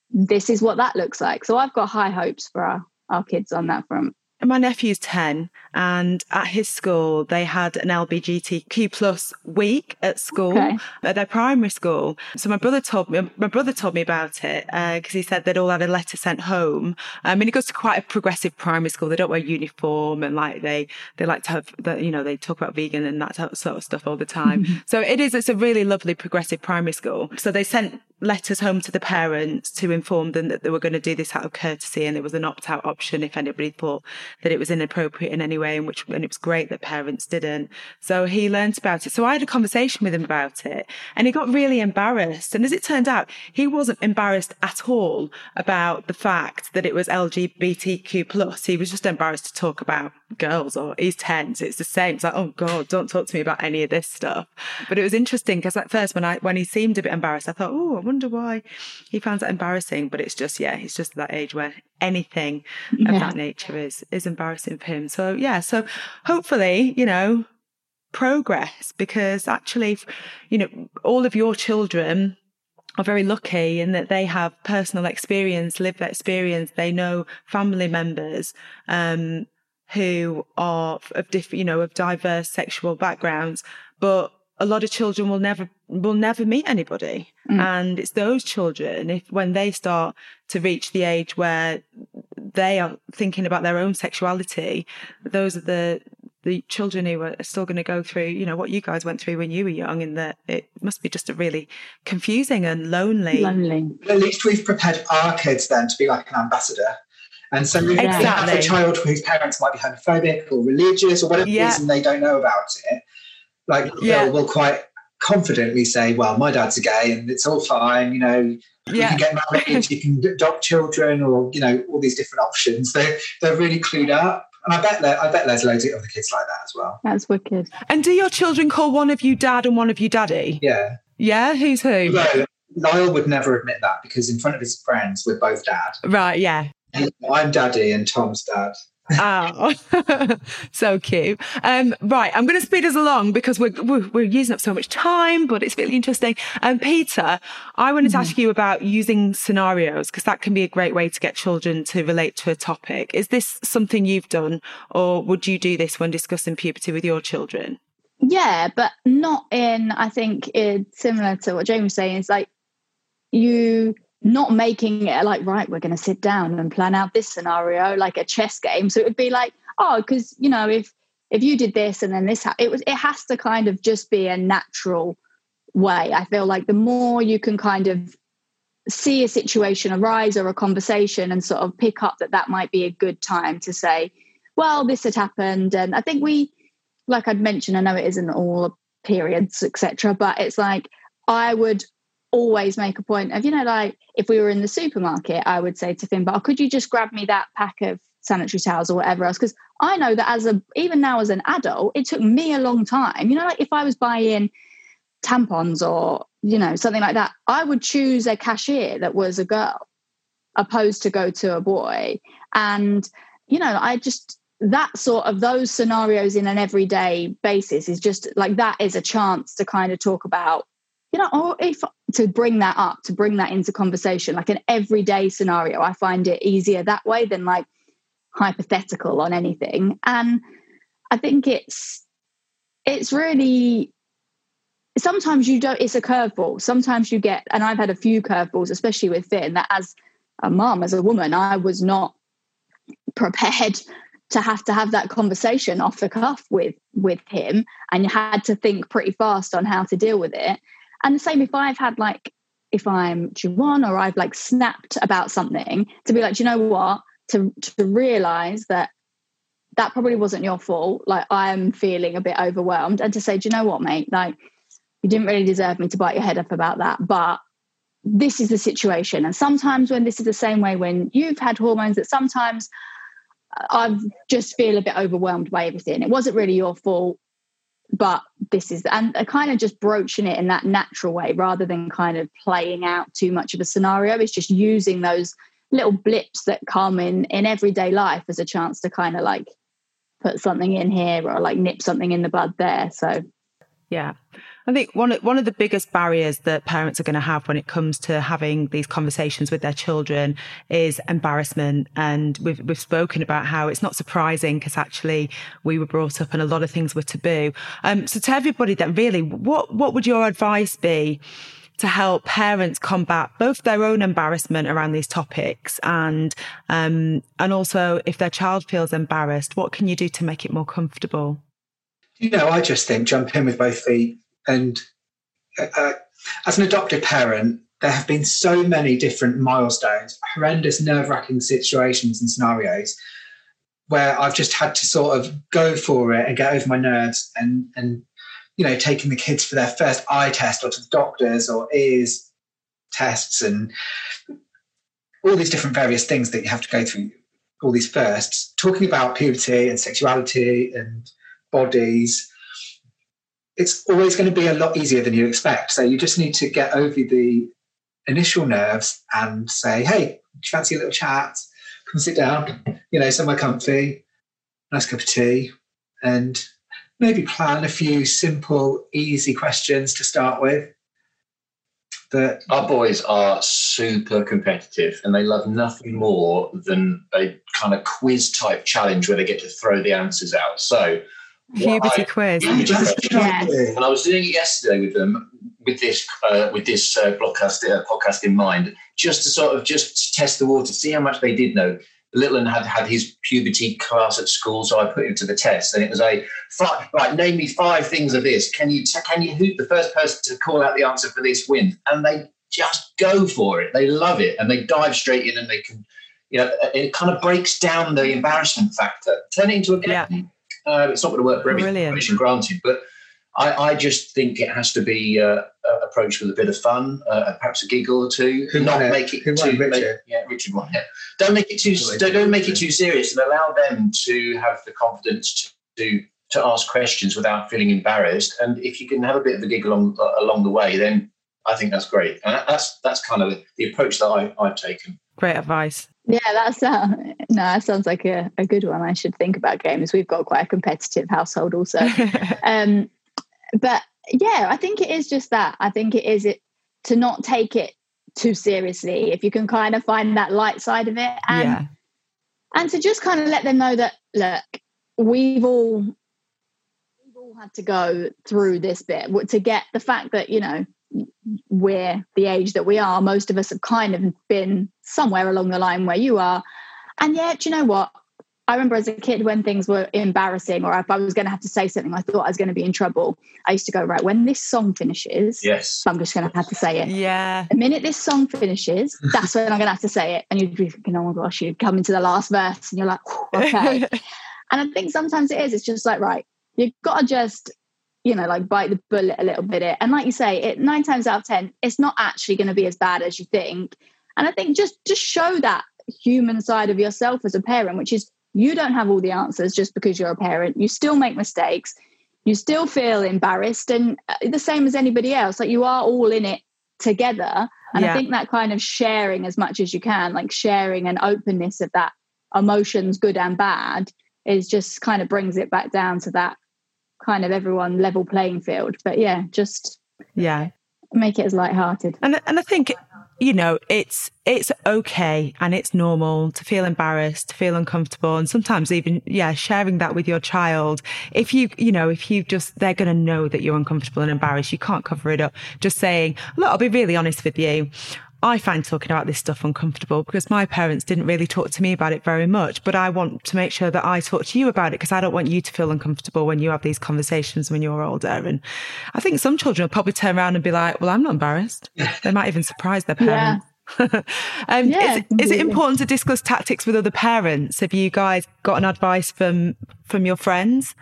this is what that looks like. So i've got high hopes for our, our kids on that front my nephew's 10 and at his school they had an lbgtq plus week at school okay. at their primary school. So my brother told me my brother told me about it because uh, he said they'd all had a letter sent home. I mean it goes to quite a progressive primary school. They don't wear uniform and like they they like to have the you know they talk about vegan and that sort of stuff all the time. Mm-hmm. so it is it's a really lovely progressive primary school. So they sent letters home to the parents to inform them that they were going to do this out of courtesy and there was an opt out option if anybody thought that it was inappropriate in any way and which and it was great that parents didn't. So he learned about it. So i had a conversation with him about it and he got really embarrassed. And as it turned out he wasn't embarrassed at all about the fact that it was lgbtq plus. He was just embarrassed to talk about girls or he's 10 it's the same it's like oh god don't talk to me about any of this stuff but it was interesting because at first when i when he seemed a bit embarrassed i thought oh I wonder why he finds that embarrassing. But it's just, yeah, he's just at that age where anything yeah. of that nature is is embarrassing for him. So yeah, so hopefully, you know, progress because actually, you know, all of your children are very lucky in that they have personal experience, lived experience. They know family members um, who are of different, you know, of diverse sexual backgrounds, but a lot of children will never will never meet anybody. Mm. and it's those children if when they start to reach the age where they are thinking about their own sexuality those are the the children who are still going to go through you know what you guys went through when you were young and that it must be just a really confusing and lonely lonely. At least we've prepared our kids then to be like an ambassador and so if exactly. you have a child whose parents might be homophobic or religious or whatever yeah. reason they don't know about it like yeah. they'll, will quite confidently say, "Well, my dad's a gay, and it's all fine." You know, yeah. you can get married, *laughs* you can adopt children, or you know, all these different options. They they're really clued up. And I bet there, I bet there's loads of other kids like that as well. That's wicked. And do your children call one of you dad and one of you daddy? Yeah. Yeah. Who's who? No, Niall would never admit that because in front of his friends, we're both dad. Right. Yeah. I'm daddy and Tom's dad oh, *laughs* so cute. Um, right, I'm going to speed us along because we're, we're, we're using up so much time, but it's really interesting. Um, Peta, I wanted mm-hmm. to ask you about using scenarios because that can be a great way to get children to relate to a topic. Is this something you've done, or would you do this when discussing puberty with your children? Yeah, but not in. I think it's similar to what Jamie was saying. Is like you not making it like right we're going to sit down and plan out this scenario like a chess game so it would be like oh, because you know, if if you did this and then this, ha-, it was it has to kind of just be a natural way. I feel like the more you can kind of see a situation arise or a conversation and sort of pick up that that might be a good time to say, well, this had happened, and I think we, like I'd mentioned, I know it isn't all periods, etc., but it's like I would always make a point of, you know, like if we were in the supermarket, I would say to Finn, but could you just grab me that pack of sanitary towels or whatever else? Because I know that as a, even now as an adult, it took me a long time. You know, like if I was buying tampons or, you know, something like that, I would choose a cashier that was a girl opposed to go to a boy. And, you know, I just, that sort of those scenarios in an everyday basis is just like that is a chance to kind of talk about you know, or if to bring that up, to bring that into conversation, like an everyday scenario, I find it easier that way than like hypothetical on anything. And I think it's it's really sometimes you don't it's a curveball. Sometimes you get and I've had a few curveballs, especially with Finn, that as a mom, as a woman, I was not prepared to have to have that conversation off the cuff with with him and had to think pretty fast on how to deal with it and the same if I've had like, if I'm Juwan or I've like snapped about something, to be like, you know what? To to realize that that probably wasn't your fault. Like I'm feeling a bit overwhelmed, and to say, do you know what, mate? Like you didn't really deserve me to bite your head up about that, but this is the situation. And sometimes when this is the same way when you've had hormones, that sometimes uh, I just feel a bit overwhelmed by everything. It wasn't really your fault but this is and kind of just broaching it in that natural way rather than kind of playing out too much of a scenario. It's just using those little blips that come in in everyday life as a chance to kind of like put something in here or like nip something in the bud there so. Yeah I think one of, one of the biggest barriers that parents are going to have when it comes to having these conversations with their children is embarrassment. And we've, we've spoken about how it's not surprising because actually we were brought up and a lot of things were taboo. Um, so to everybody then really, what, what would your advice be? to help parents combat both their own embarrassment around these topics and um, and also if their child feels embarrassed, what can you do to make it more comfortable? You know, I just think jump in with both feet and uh, uh, as an adoptive parent, there have been so many different milestones, horrendous, nerve wracking situations and scenarios where I've just had to sort of go for it and get over my nerves and, and you know, taking the kids for their first eye test or to the doctors or ears tests and all these different various things that you have to go through, all these firsts, talking about puberty and sexuality and bodies it's always going to be a lot easier than you expect. So you just need to get over the initial nerves and say, hey, fancy a little chat? Come sit down, you know, somewhere comfy, nice cup of tea, and maybe plan a few simple, easy questions to start with. That our boys are super competitive and they love nothing more than a kind of quiz type challenge where they get to throw the answers out. So puberty quiz. And I was doing it yesterday with them with this uh, with this uh, broadcast uh, podcast in mind, just to sort of just to test the water, see how much they did know. Little had had his puberty class at school, so I put him to the test, and it was a five, right. Name me five things of this. Can you can you hoot the first person to call out the answer for this win? And they just go for it. They love it, and they dive straight in, and they can. You know, it kind of breaks down the embarrassment factor, turn it into a game. Yeah uh, it's not going to work for every situation, granted, but I, I, just think it has to be uh, uh, approached with a bit of fun, uh, perhaps a giggle or two. Who not make it Who too. Richard? Make, yeah, Richard won. Yeah. Don't make it too. Don't, don't make it too serious, and allow them to have the confidence to to ask questions without feeling embarrassed. And if you can have a bit of a giggle along along the way, then I think that's great. And that's that's kind of the approach that I, I've taken. Great advice. Yeah, that's uh, no, that sounds like a, a good one. I should think about games. We've got quite a competitive household, also. *laughs* um, but yeah, I think it is just that. I think it is it to not take it too seriously. If you can kind of find that light side of it, and yeah. and to just kind of let them know that look, we've all we've all had to go through this bit to get the fact that you know we're the age that we are, most of us have kind of been somewhere along the line where you are. And yet, you know what? I remember as a kid when things were embarrassing or if I was going to have to say something, I thought I was going to be in trouble. I used to go, right, when this song finishes, yes, I'm just going to have to say it. Yeah. The minute this song finishes, *laughs* that's when I'm going to have to say it. And you'd be thinking, oh my gosh, you'd come into the last verse and you're like, okay. *laughs* and I think sometimes it is, it's just like, right, you've got to just, you know, like bite the bullet a little bit. And like you say, it nine times out of 10, it's not actually going to be as bad as you think. And I think just, just show that human side of yourself as a parent, which is you don't have all the answers just because you're a parent. You still make mistakes. You still feel embarrassed, and uh, the same as anybody else. Like you are all in it together. And yeah. I think that kind of sharing as much as you can, like sharing and openness of that emotions, good and bad, is just kind of brings it back down to that kind of everyone level playing field. But yeah, just yeah, make it as light-hearted. And and I think you know, it's it's okay and it's normal to feel embarrassed, to feel uncomfortable, and sometimes even yeah, sharing that with your child. If you you know, if you just they're going to know that you're uncomfortable and embarrassed, you can't cover it up. Just saying, look, I'll be really honest with you. I find talking about this stuff uncomfortable because my parents didn't really talk to me about it very much, but I want to make sure that I talk to you about it because I don't want you to feel uncomfortable when you have these conversations when you're older. And I think some children will probably turn around and be like, well, I'm not embarrassed. *laughs* they might even surprise their parents. Yeah. *laughs* um, yeah, is, is, it important to discuss tactics with other parents? Have you guys gotten advice from from your friends?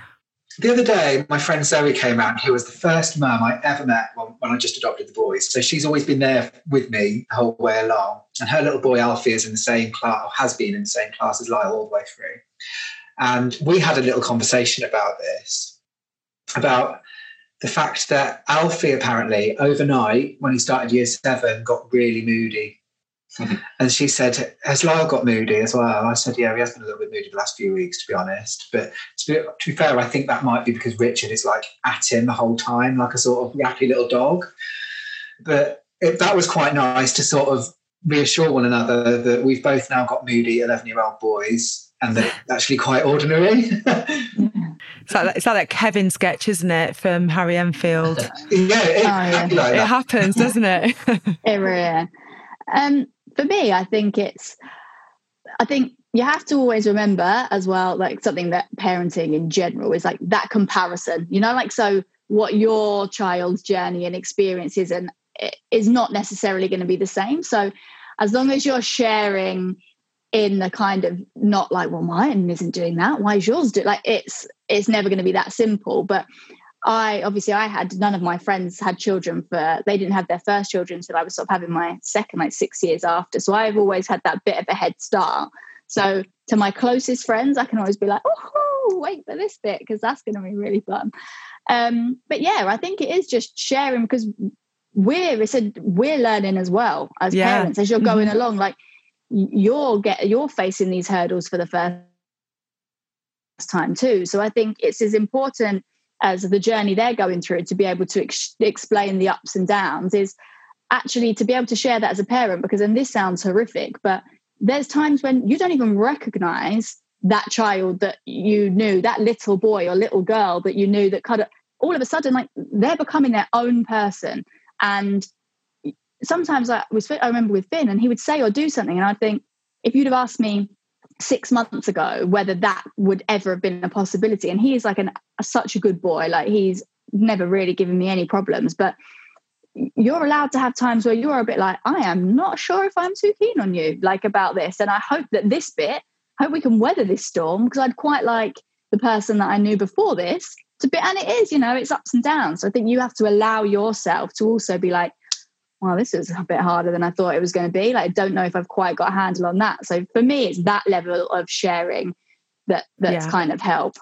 The other day, my friend Zoe came out, who was the first mum I ever met when, when, I just adopted the boys. So she's always been there with me the whole way along. And her little boy Alfie is in the same class, or has been in the same class as Lyle all the way through. And we had a little conversation about this, about the fact that Alfie apparently overnight, when he started year seven, got really moody *laughs* and she said, Has Lyle got moody as well? I said, Yeah, he has been a little bit moody the last few weeks, to be honest. But to be, to be fair, I think that might be because Richard is like at him the whole time, like a sort of yappy little dog. But it, that was quite nice to sort of reassure one another that we've both now got moody 11 year old boys and they're actually quite ordinary. It's like, that, it's like that Kevin sketch, isn't it, from Harry Enfield? *laughs* yeah, it, oh, yeah. Like it happens, doesn't it? *laughs* it really. Um, for me, I think it's, I think you have to always remember as well, like something that parenting in general is like that comparison, you know, like so what your child's journey and experience is and is not necessarily going to be the same. So as long as you're sharing in the kind of not like, well, mine isn't doing that. Why is yours doing like it's it's never going to be that simple. But I obviously I had none of my friends had children for they didn't have their first children until I was sort of having my second like six years after. So I've always had that bit of a head start. So to my closest friends, I can always be like, oh, wait for this bit because that's going to be really fun. Um, but yeah, I think it is just sharing because we're it's a, we're learning as well as yeah. parents as you're going mm-hmm. along. Like you're get you're facing these hurdles for the first time too. So I think it's as important as the journey they're going through to be able to ex- explain the ups and downs is actually to be able to share that as a parent because and this sounds horrific but there's times when you don't even recognize that child that you knew that little boy or little girl that you knew that kind of all of a sudden like they're becoming their own person. And sometimes I was I remember with Finn and he would say or do something and I'd think if you'd have asked me six months ago whether that would ever have been a possibility. And he's like an, such a good boy. Like he's never really given me any problems. But you're allowed to have times where you're a bit like, I am not sure if I'm too keen on you, like about this. And I hope that this bit, I hope we can weather this storm because I'd quite like the person that I knew before this to be, and it is, you know, it's ups and downs. So I think you have to allow yourself to also be like, well, this is a bit harder than I thought it was going to be. Like, I don't know if I've quite got a handle on that. So for me, it's that level of sharing that that's yeah. kind of help.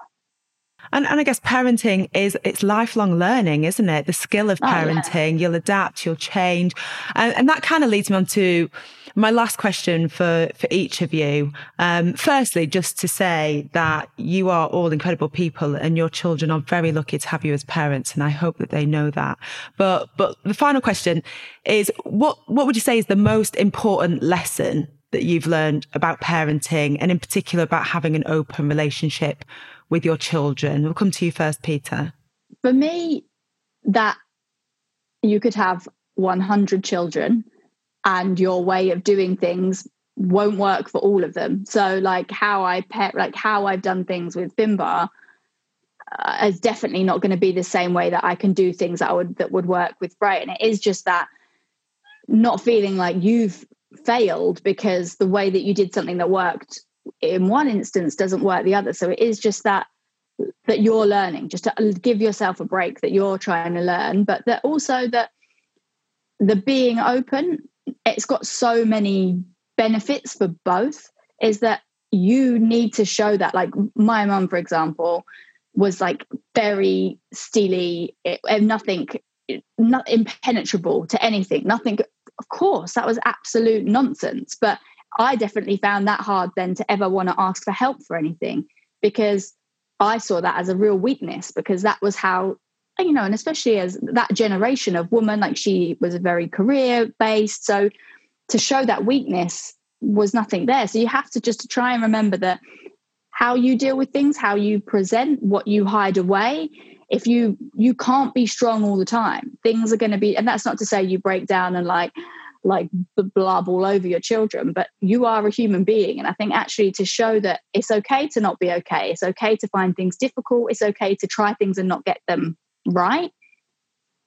And, and I guess parenting is it's lifelong learning, isn't it? The skill of parenting, oh, yeah. you'll adapt, you'll change. And, and that kind of leads me on to my last question for, for each of you. Um, firstly, just to say that you are all incredible people and your children are very lucky to have you as parents. And I hope that they know that. But, but the final question is what, what would you say is the most important lesson that you've learned about parenting and in particular about having an open relationship with your children? We'll come to you first, Peta. For me, that you could have 100 children and your way of doing things won't work for all of them. So like how I pet, like how I've done things with Bimba uh, is definitely not going to be the same way that I can do things that would that would work with Bright. And It is just that not feeling like you've failed because the way that you did something that worked in one instance doesn't work the other. So it is just that that you're learning, just to give yourself a break that you're trying to learn, but that also that the being open, it's got so many benefits for both. Is that you need to show that, like my mum, for example, was like very steely, and nothing, not impenetrable to anything, nothing. Of course, that was absolute nonsense, but I definitely found that hard then to ever want to ask for help for anything because I saw that as a real weakness because that was how, you know, and especially as that generation of woman, like she was a very career based. So to show that weakness was nothing there. So you have to just try and remember that how you deal with things, how you present, what you hide away. If you you can't be strong all the time, things are going to be, and that's not to say you break down and like, like blub all over your children, but you are a human being. And I think actually to show that it's okay to not be okay, it's okay to find things difficult, it's okay to try things and not get them right.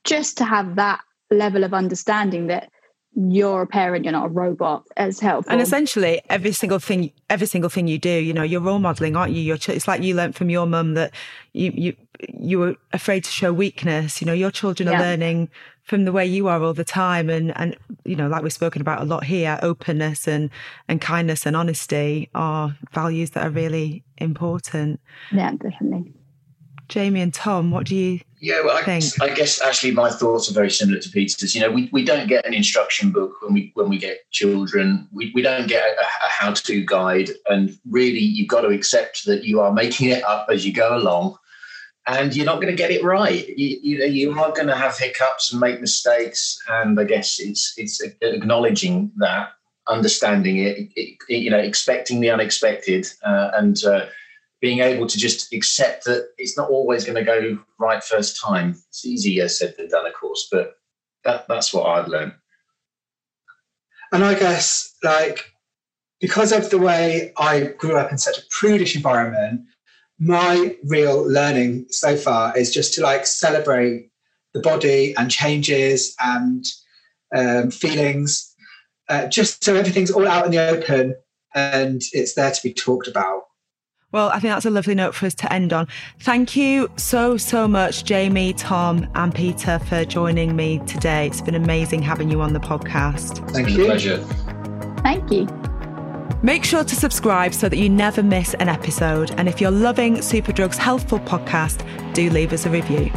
Just to have that level of understanding that you're a parent, you're not a robot as helpful. And essentially every single thing every single thing you do, you know, you're role modeling, aren't you? You're, it's like you learned from your mum that you you you were afraid to show weakness. You know, your children are yeah. learning from the way you are all the time. And and you know like we've spoken about a lot here openness and and kindness and honesty are values that are really important. Yeah definitely. Jamie and tom what do you yeah well think? I, I guess actually my thoughts are very similar to Peta's. You know we, we don't get an instruction book when we when we get children. We, we don't get a, a how-to guide. And really you've got to accept that you are making it up as you go along and you're not going to get it right. You, you, you are going to have hiccups and make mistakes, and I guess it's it's acknowledging that, understanding it, it, you know, expecting the unexpected, uh, and uh, being able to just accept that it's not always going to go right first time. It's easier said than done, of course, but that that's what I've learned. And I guess like because of the way I grew up in such a prudish environment my real learning so far is just to like celebrate the body and changes and um, feelings, uh, just so everything's all out in the open and it's there to be talked about. Well, I think that's a lovely note for us to end on. Thank you so, so much, Jamie, Tom, and Peta, for joining me today. It's been amazing having you on the podcast. Thank you. pleasure. Thank you. Make sure to subscribe so that you never miss an episode. And if you're loving Superdrug's Healthful podcast, do leave us a review.